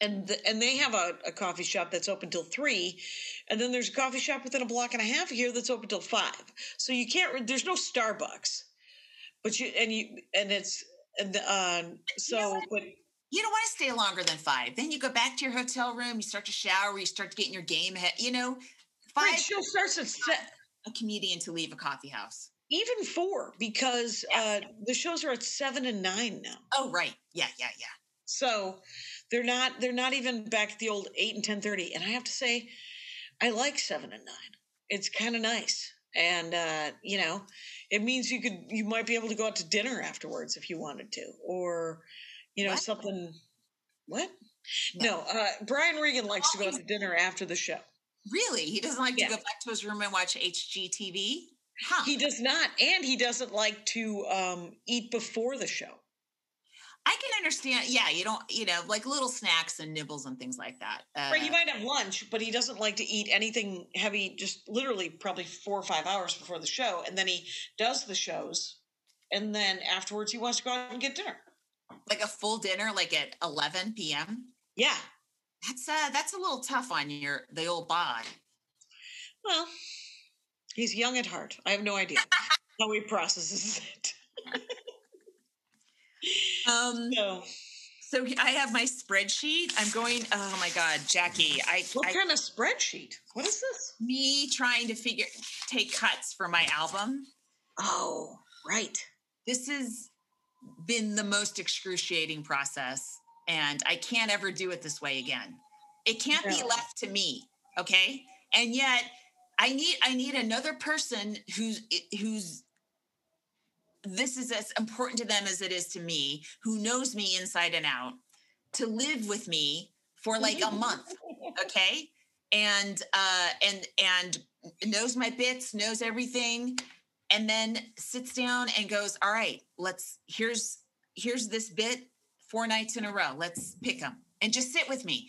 and the, and they have a, a coffee shop that's open till three. And then there's a coffee shop within a block and a half here that's open till five. So you can't there's no starbucks but you and you and it's and uh so know but You don't want to stay longer than five. Then you go back to your hotel room, you start to shower, you start getting your game ahead. You know, Right, five show starts at se- a comedian to leave a coffee house. even four because uh, the shows are at seven and nine now. Oh, right. Yeah, yeah, yeah. So they're not they're not even back at the old eight and ten thirty. And I have to say, I like seven and nine. It's kind of nice, and uh, you know, it means you could you might be able to go out to dinner afterwards if you wanted to, or you know What? something. What? No. No, uh, Brian Regan likes to go out to dinner after the show. Really? He doesn't like Yeah. to go back to his room and watch HGTV? Huh. He does not, and he doesn't like to um, eat before the show. I can understand. Yeah, you don't, you know, like little snacks and nibbles and things like that. Uh, Right, he might have lunch, but he doesn't like to eat anything heavy. Just literally, probably four or five hours before the show, and then he does the shows, and then afterwards he wants to go out and get dinner. like a full dinner, like at 11 p.m. Yeah, That's uh, that's a little tough on your the old bod. well, he's young at heart. I have no idea how he processes it. Um, So, so I have my spreadsheet. I'm going. Oh my God, Jackie, I, what I kind of spreadsheet? What is this? me trying to figure take cuts for my album. Oh, right. This has been the most excruciating process, and I can't ever do it this way again. It can't be left to me, okay? And yet, I need I need another person who's who's this is as important to them as it is to me, who knows me inside and out, to live with me for like a *laughs* month, okay? And uh and and knows my bits, knows everything, and then sits down and goes, "All right, let's here's here's this bit four nights in a row. Let's pick them." And just sit with me.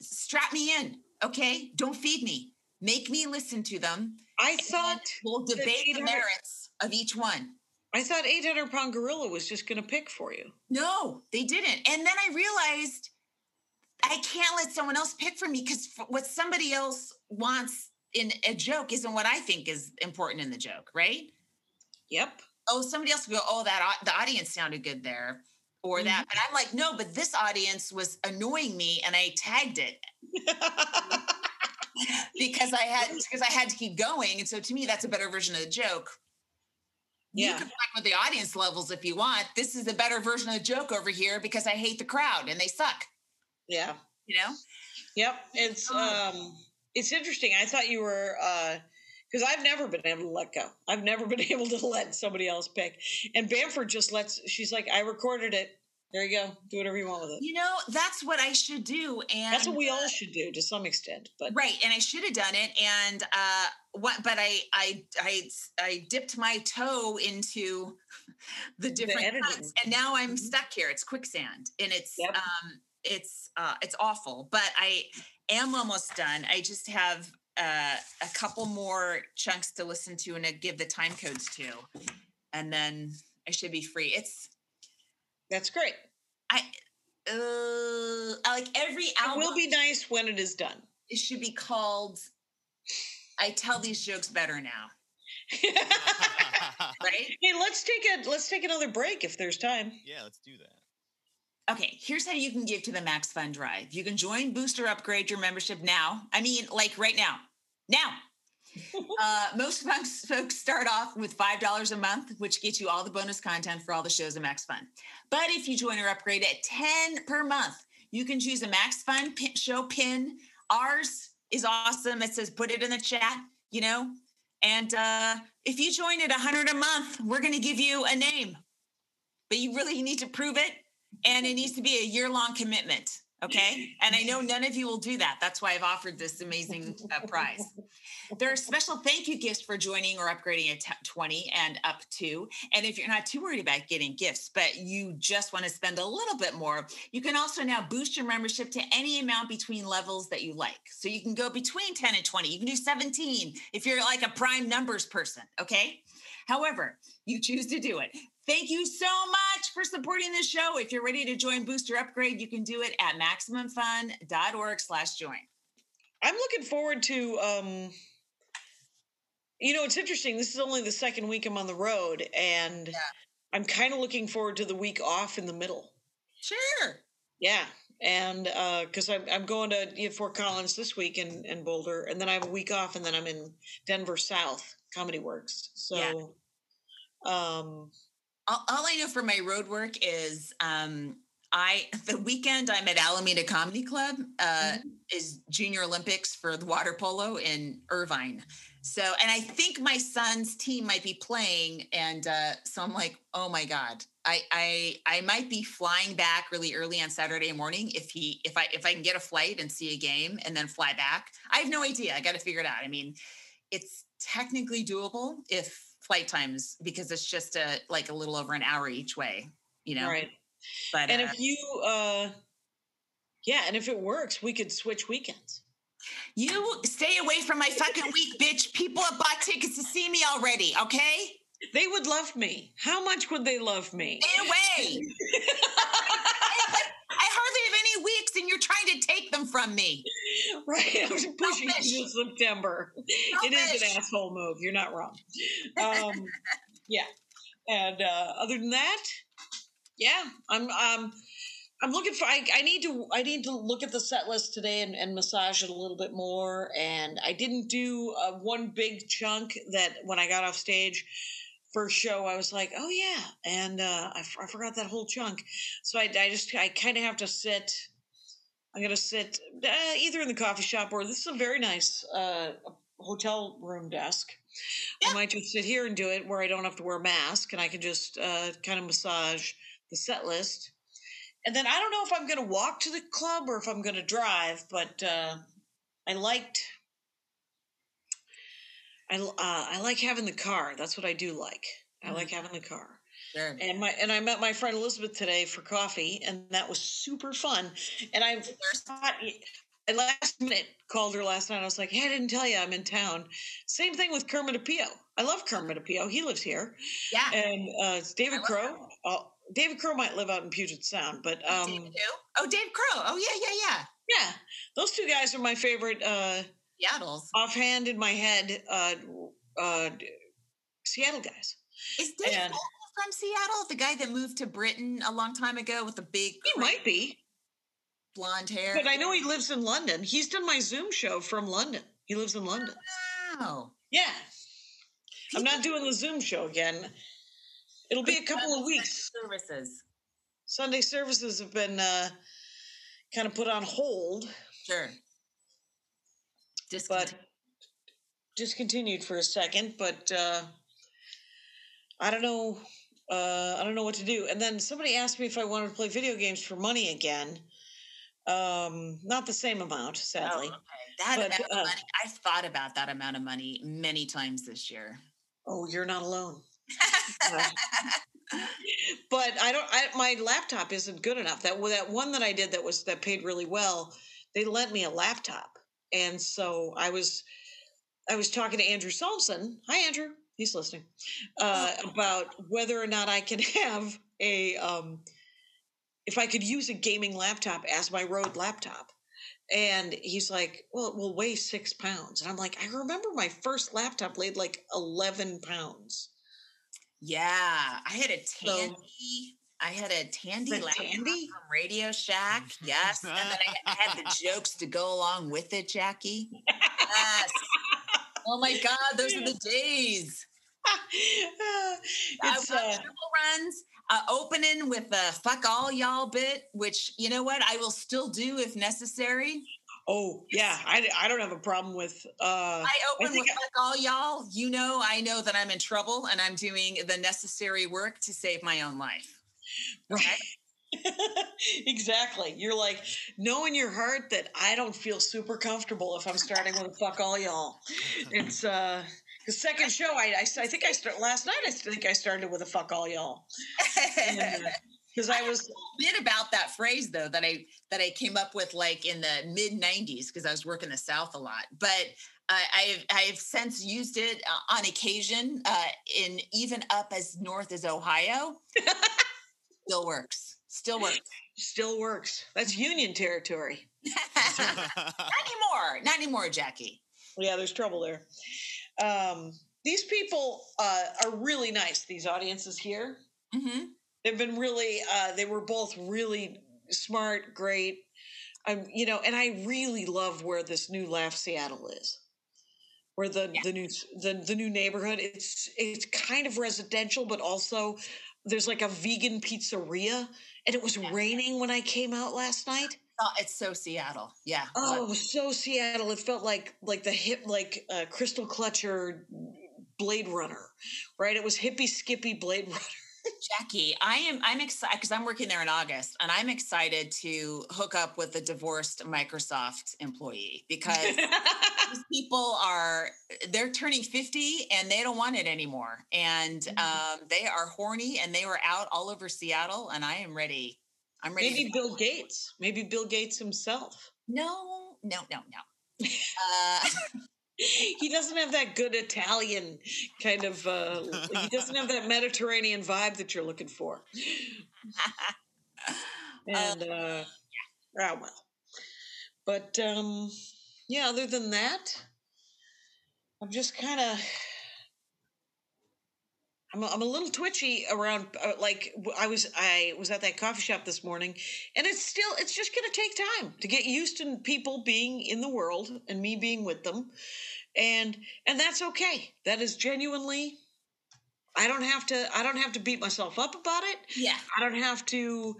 Strap me in, okay? Don't feed me. Make me listen to them. I thought we'll debate the 800 merits of each one. I thought 800 pound gorilla was just going to pick for you. No, they didn't. And then I realized I can't let someone else pick for me because what somebody else wants in a joke isn't what I think is important in the joke, right? Yep. Oh, somebody else will go, oh, that the audience sounded good there, or that. Mm-hmm. And I'm like, no, but this audience was annoying me, and I tagged it *laughs* *laughs* because I had because I had to keep going. And so to me, that's a better version of the joke. You can fuck with the audience levels if you want. This is a better version of the joke over here because I hate the crowd and they suck. yeah. You know? Yep. It's um it's interesting. I thought you were uh because I've never been able to let go. I've never *laughs* been able to let somebody else pick. And Bamford just lets she's like, I recorded it. There you go. Do whatever you want with it. You know, that's what I should do. And That's what we all should do to some extent. But Right, and I should have done it, and uh, what? But I, I, I, I dipped my toe into the different editing. cuts, and now I'm Mhm. stuck here. It's quicksand, and it's, Yep. um, it's, uh, it's awful. But I am almost done. I just have uh, a couple more chunks to listen to and to give the time codes to, and then I should be free. It's that's great. I. Uh, I like every hour. It will be nice when it is done. it should be called I tell these jokes better now, *laughs* right? Hey, let's take a let's take another break if there's time. yeah, let's do that. Okay, here's how you can give to the Max Fun Drive. You can join, Booster upgrade your membership now. I mean, like right now. Now. Uh, most *laughs* folks, start off with $5 a month, which gets you all the bonus content for all the shows of Max Fun. But if you join or upgrade at 10 per month, you can choose a Max Fun pin, show pin. Ours is awesome. It says put it in the chat, you know? And uh, if you join at 100 a month, we're going to give you a name. But you really need to prove it and it needs to be a year long commitment. Okay. And I know none of you will do that. That's why I've offered this amazing uh, prize. There are special thank you gifts for joining or upgrading at 20 and up to. And if you're not too worried about getting gifts, but you just want to spend a little bit more, you can also now boost your membership to any amount between levels that you like. So you can go between 10 and 20. You can do 17 if you're like a prime numbers person. Okay. However, you choose to do it. Thank you so much for supporting the show. If you're ready to join Booster Upgrade, you can do it at maximumfun.org slash join. I'm looking forward to um you know, it's interesting. This is only the second week I'm on the road and Yeah. I'm kind of looking forward to the week off in the middle. Sure. Yeah. And uh cuz I'm I'm going to Fort Collins this week in in Boulder and then I have a week off and then I'm in Denver South Comedy Works. So um All, all I know for my road work is um, I *laughs* the weekend I'm at Alameda Comedy Club uh, is Junior Olympics for the water polo in Irvine. So, and I think my son's team might be playing, and uh, so I'm like, oh my god, I I I might be flying back really early on Saturday morning if he if I if I can get a flight and see a game and then fly back. I have no idea. I got to figure it out. I mean, it's technically doable if flight times because it's just a like a little over an hour each way, you know. right. But And uh, if you uh yeah, and if it works, we could switch weekends. You stay away from my fucking week, bitch. People have bought tickets to see me already. Okay, They would love me. How much would they love me? stay away. *laughs* I hardly have any weeks, and you're trying to take them from me. Right, I was pushing Selfish. you to September. It is an asshole move. You're not wrong. Um, *laughs* yeah, and uh, other than that, yeah, I'm um, I'm looking for. I, I need to. I need to look at the set list today and, and massage it a little bit more. And I didn't do uh, one big chunk that when I got off stage. First show, I was like, "Oh yeah," and uh, I, f- I forgot that whole chunk. So I, I just, I kind of have to sit I'm gonna sit uh, either in the coffee shop or this is a very nice uh, hotel room desk. Yeah. I might just sit here and do it where I don't have to wear a mask and I can just uh, kind of massage the set list. And then I don't know if I'm going to walk to the club or if I'm going to drive, but uh, I liked. I, uh, I like having the car. That's what I do like. I Mhm. like having the car. Sure. And my and I met my friend Elizabeth today for coffee, and that was super fun. And I thought I last minute called her last night. I was like, "Hey, I didn't tell you I'm in town." Same thing with Kermit Apio. I love Kermit Apio. He lives here, Yeah. and uh, it's David Crow. David Crow might live out in Puget Sound, but um, Dave too? Oh, Dave Crow. Oh, yeah, yeah, yeah. yeah, those two guys are my favorite. Uh, Seattle's. offhand in my head, uh, uh, Seattle guys. Is Dave and- from Seattle? The guy that moved to Britain a long time ago with the big He might be, blonde hair. but I know he lives in London. He's done my Zoom show from London. He lives in London. Wow. Yeah. I'm not doing the Zoom show again. It'll be a couple of weeks. Services. Sunday services have been uh, kind of put on hold, Sure. but Discontinued. discontinued for a second. But uh, I don't know. Uh, I don't know what to do. And then somebody asked me if I wanted to play video games for money again. Um, not the same amount, Oh, sadly. okay. That but, amount of uh, money. I've thought about that amount of money many times this year. Oh, you're not alone. *laughs* but I don't. I, my laptop isn't good enough. That that one that I did that was that paid really well. They lent me a laptop, and so I was I was talking to Andrew Solomson. Hi, Andrew. He's listening uh, about whether or not I can *laughs* have a um, if I could use a gaming laptop as my road laptop. And he's like, "Well, it will weigh six pounds." And I'm like, "I remember my first laptop weighed like eleven pounds." Yeah, I had a Tandy. I had a Tandy Tandy? from Radio Shack. Yes, and then I, I had the *laughs* jokes to go along with it, Jackie. Yes. *laughs* Oh my God, those are the days. *laughs* it's uh, triple runs, uh, opening with a "fuck all y'all" bit, which you know what I will still do if necessary. Oh yeah, I, I don't have a problem with uh I open think with "fuck all y'all." You know, I know that I'm in trouble, and I'm doing the necessary work to save my own life. right. *laughs* exactly. You're like know in your heart that I don't feel super comfortable if I'm starting with a fuck all y'all. It's uh the second show I, I I think I start last night I think I started with a fuck all y'all. Because I was a bit about that phrase though that I that I came up with like in the mid '90s because I was working the South a lot, but uh, I've I've since used it uh, on occasion uh, in even up as north as Ohio. Still works. Still works. still works. That's union territory. *laughs* *laughs* not anymore. Not anymore, Jackie. Yeah, there's trouble there. Um, these people uh, are really nice. These audiences here, hmm they've been really. Uh, they were both really smart, great. I'm, you know, and I really love where this new Laugh Seattle is. Where the Yeah. the new the the new neighborhood. It's it's kind of residential, but also there's like a vegan pizzeria, and it was raining when I came out last night. Oh, it's so Seattle. Yeah. Oh, so Seattle. It felt like like the hip like uh, Crystal Clutcher Blade Runner, right? It was hippie skippy Blade Runner. Jackie, I am I'm excited because I'm working there in August and I'm excited to hook up with a divorced Microsoft employee because these *laughs* people are they're turning 50 and they don't want it anymore. And um, they are horny and they were out all over Seattle and I am ready. I'm ready. Maybe Bill Gates. Maybe Bill Gates himself. No, no, no, no. *laughs* Uh, *laughs* He doesn't have that good Italian kind of. Uh, he doesn't have that Mediterranean vibe that you're looking for. *laughs* And uh, ah, well, but um, yeah. Other than that, I'm just kind of. I'm a, I'm a little twitchy around uh, like I was I was at that coffee shop this morning and it's still it's just going to take time to get used to people being in the world and me being with them and and that's okay. That is genuinely I don't have to I don't have to beat myself up about it. Yeah. I don't have to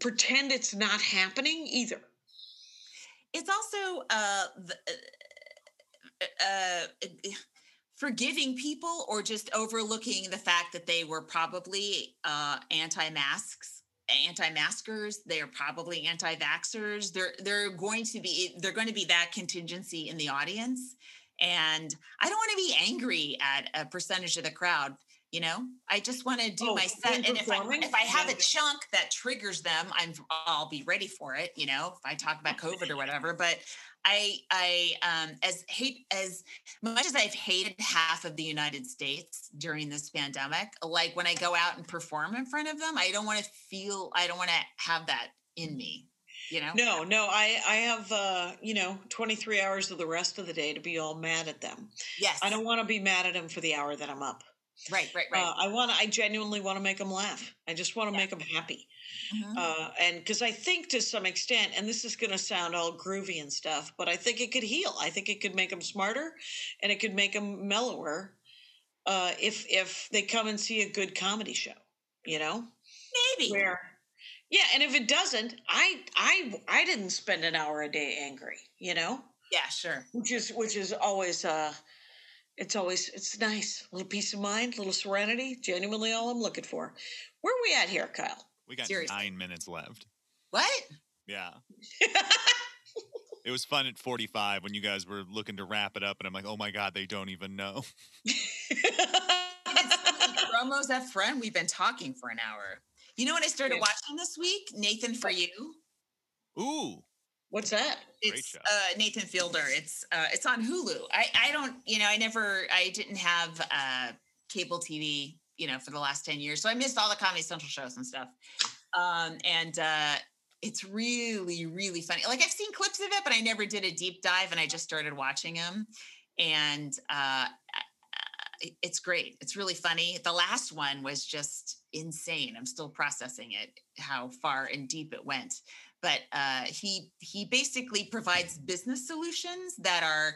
pretend it's not happening either. It's also uh, the, uh, forgiving people or just overlooking the fact that they were probably uh, anti-masks anti-maskers they're probably anti-vaxxers. They're they're going to be they're going to be that contingency in the audience. And i don't want to be angry at a percentage of the crowd you know? I just want to do Oh, my set and if I, if I have a chunk that triggers them i'm i'll be ready for it you know? If i talk about covid or whatever but i i um as hate as much as i've hated half of the united states during this pandemic like when i go out and perform in front of them i don't want to feel i don't want to have that in me you know No, no, I I have uh, you know 23 hours of the rest of the day to be all mad at them. yes I don't want to be mad at them for the hour that I'm up. right right right Uh, I want to. I genuinely want to make them laugh. I just want to Yeah. make them happy. Mhm. Uh, and because I think to some extent, and this is going to sound all groovy and stuff, but I think it could heal. I think it could make them smarter, and it could make them mellower uh, if if they come and see a good comedy show. You know, maybe where yeah, and if it doesn't, I I I didn't spend an hour a day angry. You know, yeah sure which is which is always uh it's always it's nice a little peace of mind a little serenity genuinely all i'm looking for where are we at here kyle We got Seriously. nine minutes left. what Yeah. *laughs* It was fun at 45 when you guys were looking to wrap it up, and I'm like, oh my God, they don't even know. promos up friend, we've been talking for an hour you know what i started watching this week nathan for you Ooh. what's that Great it's uh, nathan fielder it's uh, it's on hulu i i don't you know i never i didn't have uh cable tv you know for the last 10 years. So i missed all the comedy central shows and stuff. Um and uh it's really really funny. Like i've seen clips of it but i never did a deep dive and i just started watching them and uh it's great. It's really funny. The last one was just insane. I'm still processing it how far and deep it went. But uh, he he basically provides business solutions that are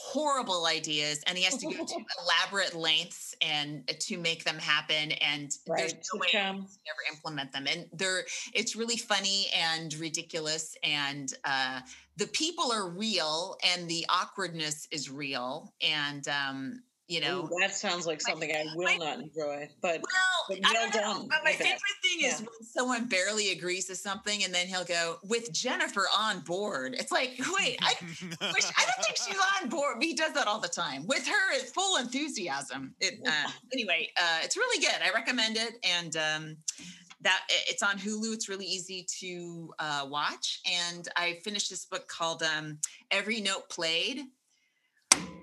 horrible ideas and he has to go to *laughs* elaborate lengths and uh, to make them happen and there's no way sitcom. to never implement them and they're it's really funny and ridiculous and uh the people are real and the awkwardness is real and um you know Ooh, that sounds like something i will my- not enjoy but well, but I well done But my that. favorite thing is Yeah. when someone barely agrees to something, and then he'll go with Jennifer on board. It's like, wait, I wish I don't think she's on board. He does that all the time with her it's full enthusiasm. It, uh, anyway, uh, it's really good. I recommend it, and um, that it's on Hulu. It's really easy to uh, watch. And I finished this book called um, Every Note Played.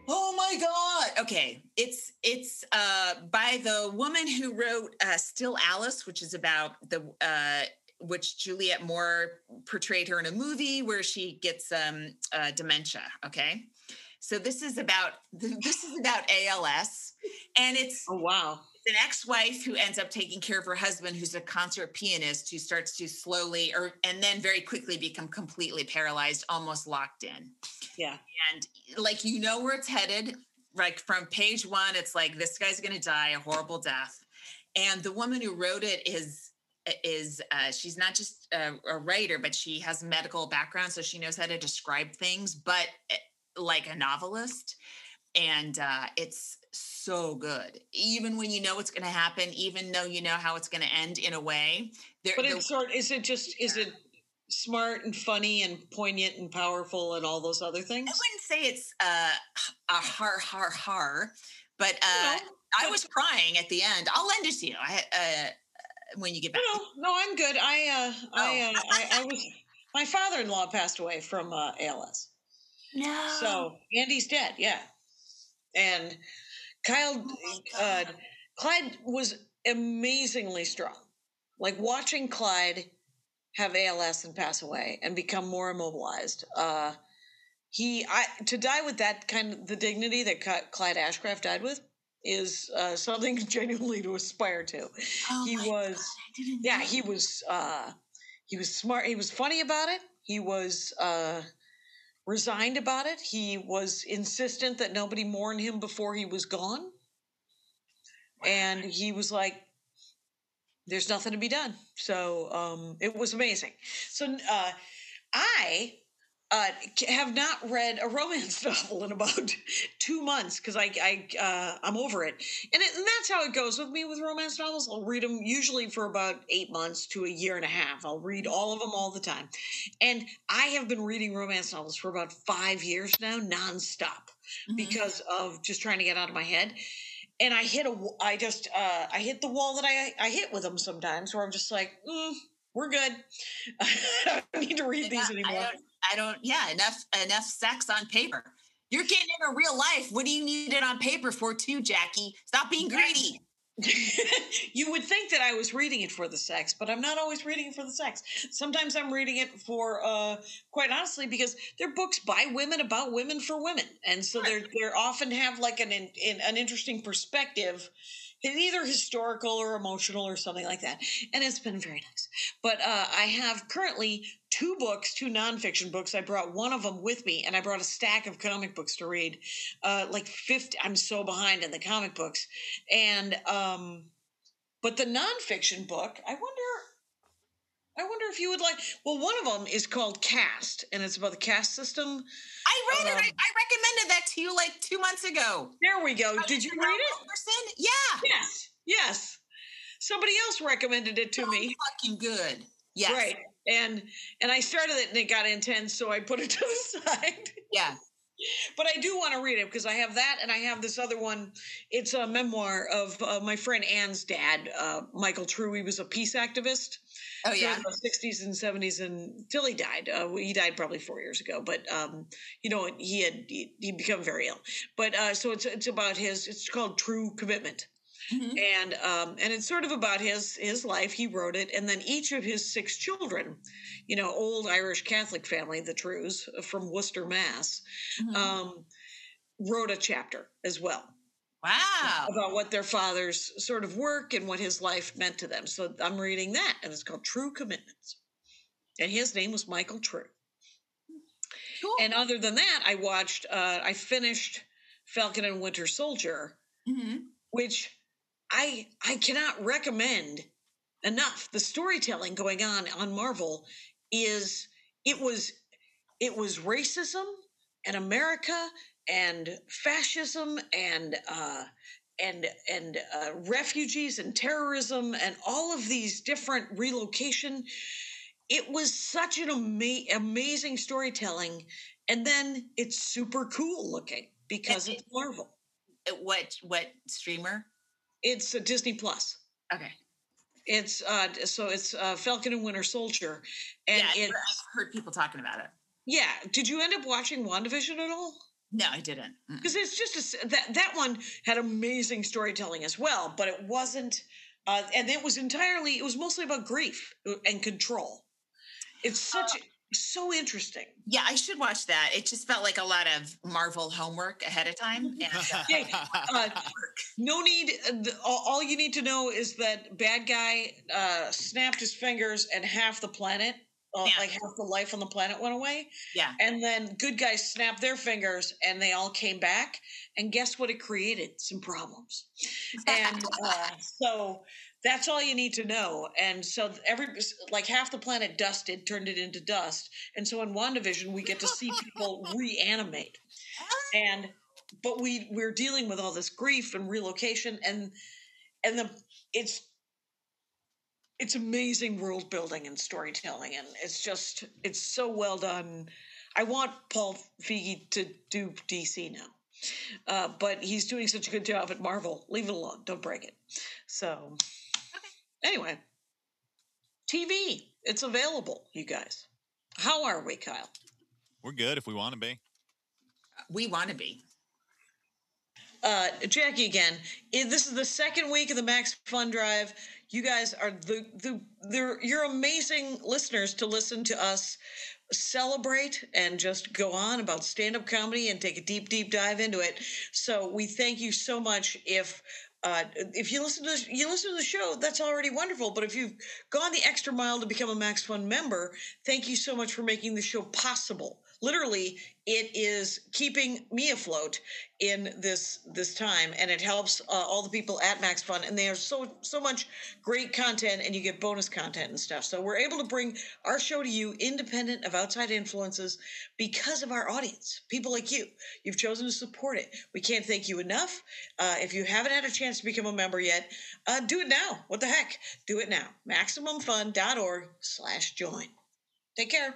Oh my god. Okay. It's it's uh by the woman who wrote uh Still Alice, which is about the uh which Julianne Moore portrayed her in a movie where she gets um uh dementia, okay? So this is about *laughs* this is about ALS and it's oh wow it's an ex-wife who ends up taking care of her husband who's a concert pianist who starts to slowly or and then very quickly become completely paralyzed almost locked in yeah. And like you know where it's headed like from page one it's like this guy's gonna die a horrible death. And the woman who wrote it is is uh, she's not just a, a writer but she has medical background so she knows how to describe things but eh, like a novelist. And uh, it's so good. Even when you know what's going to happen even though you know how it's going to end in a way there, but the- it's sort is it just is it smart and funny and poignant and powerful and all those other things I wouldn't say it's uh, a har har har, but uh, No, I was crying at the end. I'll lend it to you. I uh, when you get back. no no i'm good i uh i Oh. uh, I, I was my father-in-law passed away from uh als No. So Andy's dead, yeah. And Kyle, Oh uh, Clyde was amazingly strong. Like watching Clyde have ALS and pass away and become more immobilized. Uh, he, I, to die with that kind of the dignity that Clyde Ashcraft died with is uh, something *laughs* genuinely to aspire to. Oh he was, God, yeah, he was, uh, he was smart. He was funny about it. He was, uh, resigned about it. He was insistent that nobody mourn him before he was gone. And he was like, there's nothing to be done. So um, it was amazing. So uh, I uh, have not read a romance *laughs* novel in about *laughs* two months because I, I uh, I'm over it, and, it, and that's how it goes with me with romance novels. I'll read them usually for about eight months to a year and a half. I'll read all of them all the time, and I have been reading romance novels for about five years now, nonstop, Mhm. because of just trying to get out of my head. And I hit a, I just, uh, I hit the wall that I, I hit with them sometimes, where I'm just like, mm, we're good. *laughs* I don't need to read these anymore. I don't, I don't. Yeah, enough enough sex on paper. You're getting it in real life. What do you need it on paper for, too, Jackie? Stop being greedy. *laughs* you would think that I was reading it for the sex, but I'm not always reading it for the sex. Sometimes I'm reading it for, uh, quite honestly, because they're books by women about women for women, and so they're they're often have like an in, in, an interesting perspective, either historical or emotional or something like that, and it's been very nice. But uh, I have currently two books, two nonfiction books. I brought one of them with me, and I brought a stack of comic books to read. Uh, like fifty, I'm so behind in the comic books and um but the nonfiction book i wonder i wonder if you would like well one of them is called cast and it's about the caste system I read it. I, Um, I recommended that to you like two months ago. there we go did you read it Person? Yeah. yes yes somebody else recommended it to So me Fucking good. Yes. right and and i started it and it got intense so i put it *laughs* to the side Yeah. but I do want to read it because I have that and I have this other one. It's a memoir of uh, my friend Anne's dad, uh, Michael True. He was a peace activist Oh yeah. the 60s and 70s until he died. Uh, he died probably four years ago, but um, you know he had he, he'd become very ill. But uh, so it's it's about his. It's called True Commitment, Mhm. and um, and it's sort of about his his life. He wrote it, and then each of his six children, you know, old Irish Catholic family, the Trues from Worcester, Mass, Mhm. um, wrote a chapter as well wow. about what their father's sort of work and what his life meant to them. So I'm reading that, and it's called True Commitments. And his name was Michael True. Cool. And other than that, I watched, uh, I finished Falcon and Winter Soldier, Mhm. which I I cannot recommend enough. The storytelling going on on Marvel is it was it was racism and America and fascism and uh, and and uh, refugees and terrorism and all of these different relocation. It was such an ama- amazing storytelling, and then it's super cool looking because And it's Marvel. What what streamer? It's a Disney Plus. Okay. It's uh so it's uh Falcon and Winter Soldier. And yeah, I've heard people talking about it. yeah, did you end up watching WandaVision at all? No, I didn't. Because it's just a that that one had amazing storytelling as well, but it wasn't uh and it was entirely it was mostly about grief uh, and control. It's such so interesting. Yeah, I should watch that. It just felt like a lot of Marvel homework ahead of time. *laughs* And, uh, Yeah, uh, no need. uh, All, all you need to know is that bad guy uh, snapped his fingers and half the planet, uh, Yeah. like half the life on the planet, went away. yeah. And then good guys snapped their fingers and they all came back. And guess what? It created some problems. And uh, *laughs* so that's all you need to know. And so every like half the planet dusted, turned it into dust. And so in WandaVision, we get to see people *laughs* reanimate. And but we we're dealing with all this grief and relocation and and the it's it's amazing world building and storytelling and it's just it's so well done i want paul feige to do dc now uh, but he's doing such a good job at marvel leave it alone don't break it so anyway tv it's available you guys how are we kyle We're good if we want to be. We want to be. uh, Jackie again. This is the second week of the Max Fun Drive. You guys are the the they're, you're amazing listeners to listen to us celebrate and just go on about stand up comedy and take a deep deep dive into it. So we thank you so much. If uh, if you listen to you listen to the show, that's already wonderful. But if you've gone the extra mile to become a Max Fun member, thank you so much for making the show possible literally it is keeping me afloat in this this time and it helps uh, all the people at max fun and there's so so much great content and you get bonus content and stuff. So we're able to bring our show to you independent of outside influences because of our audience people like you. You've chosen to support it. We can't thank you enough. Uh, if you haven't had a chance to become a member yet uh, do it now. What the heck? Do it now. Maximumfun.org slash join. Take care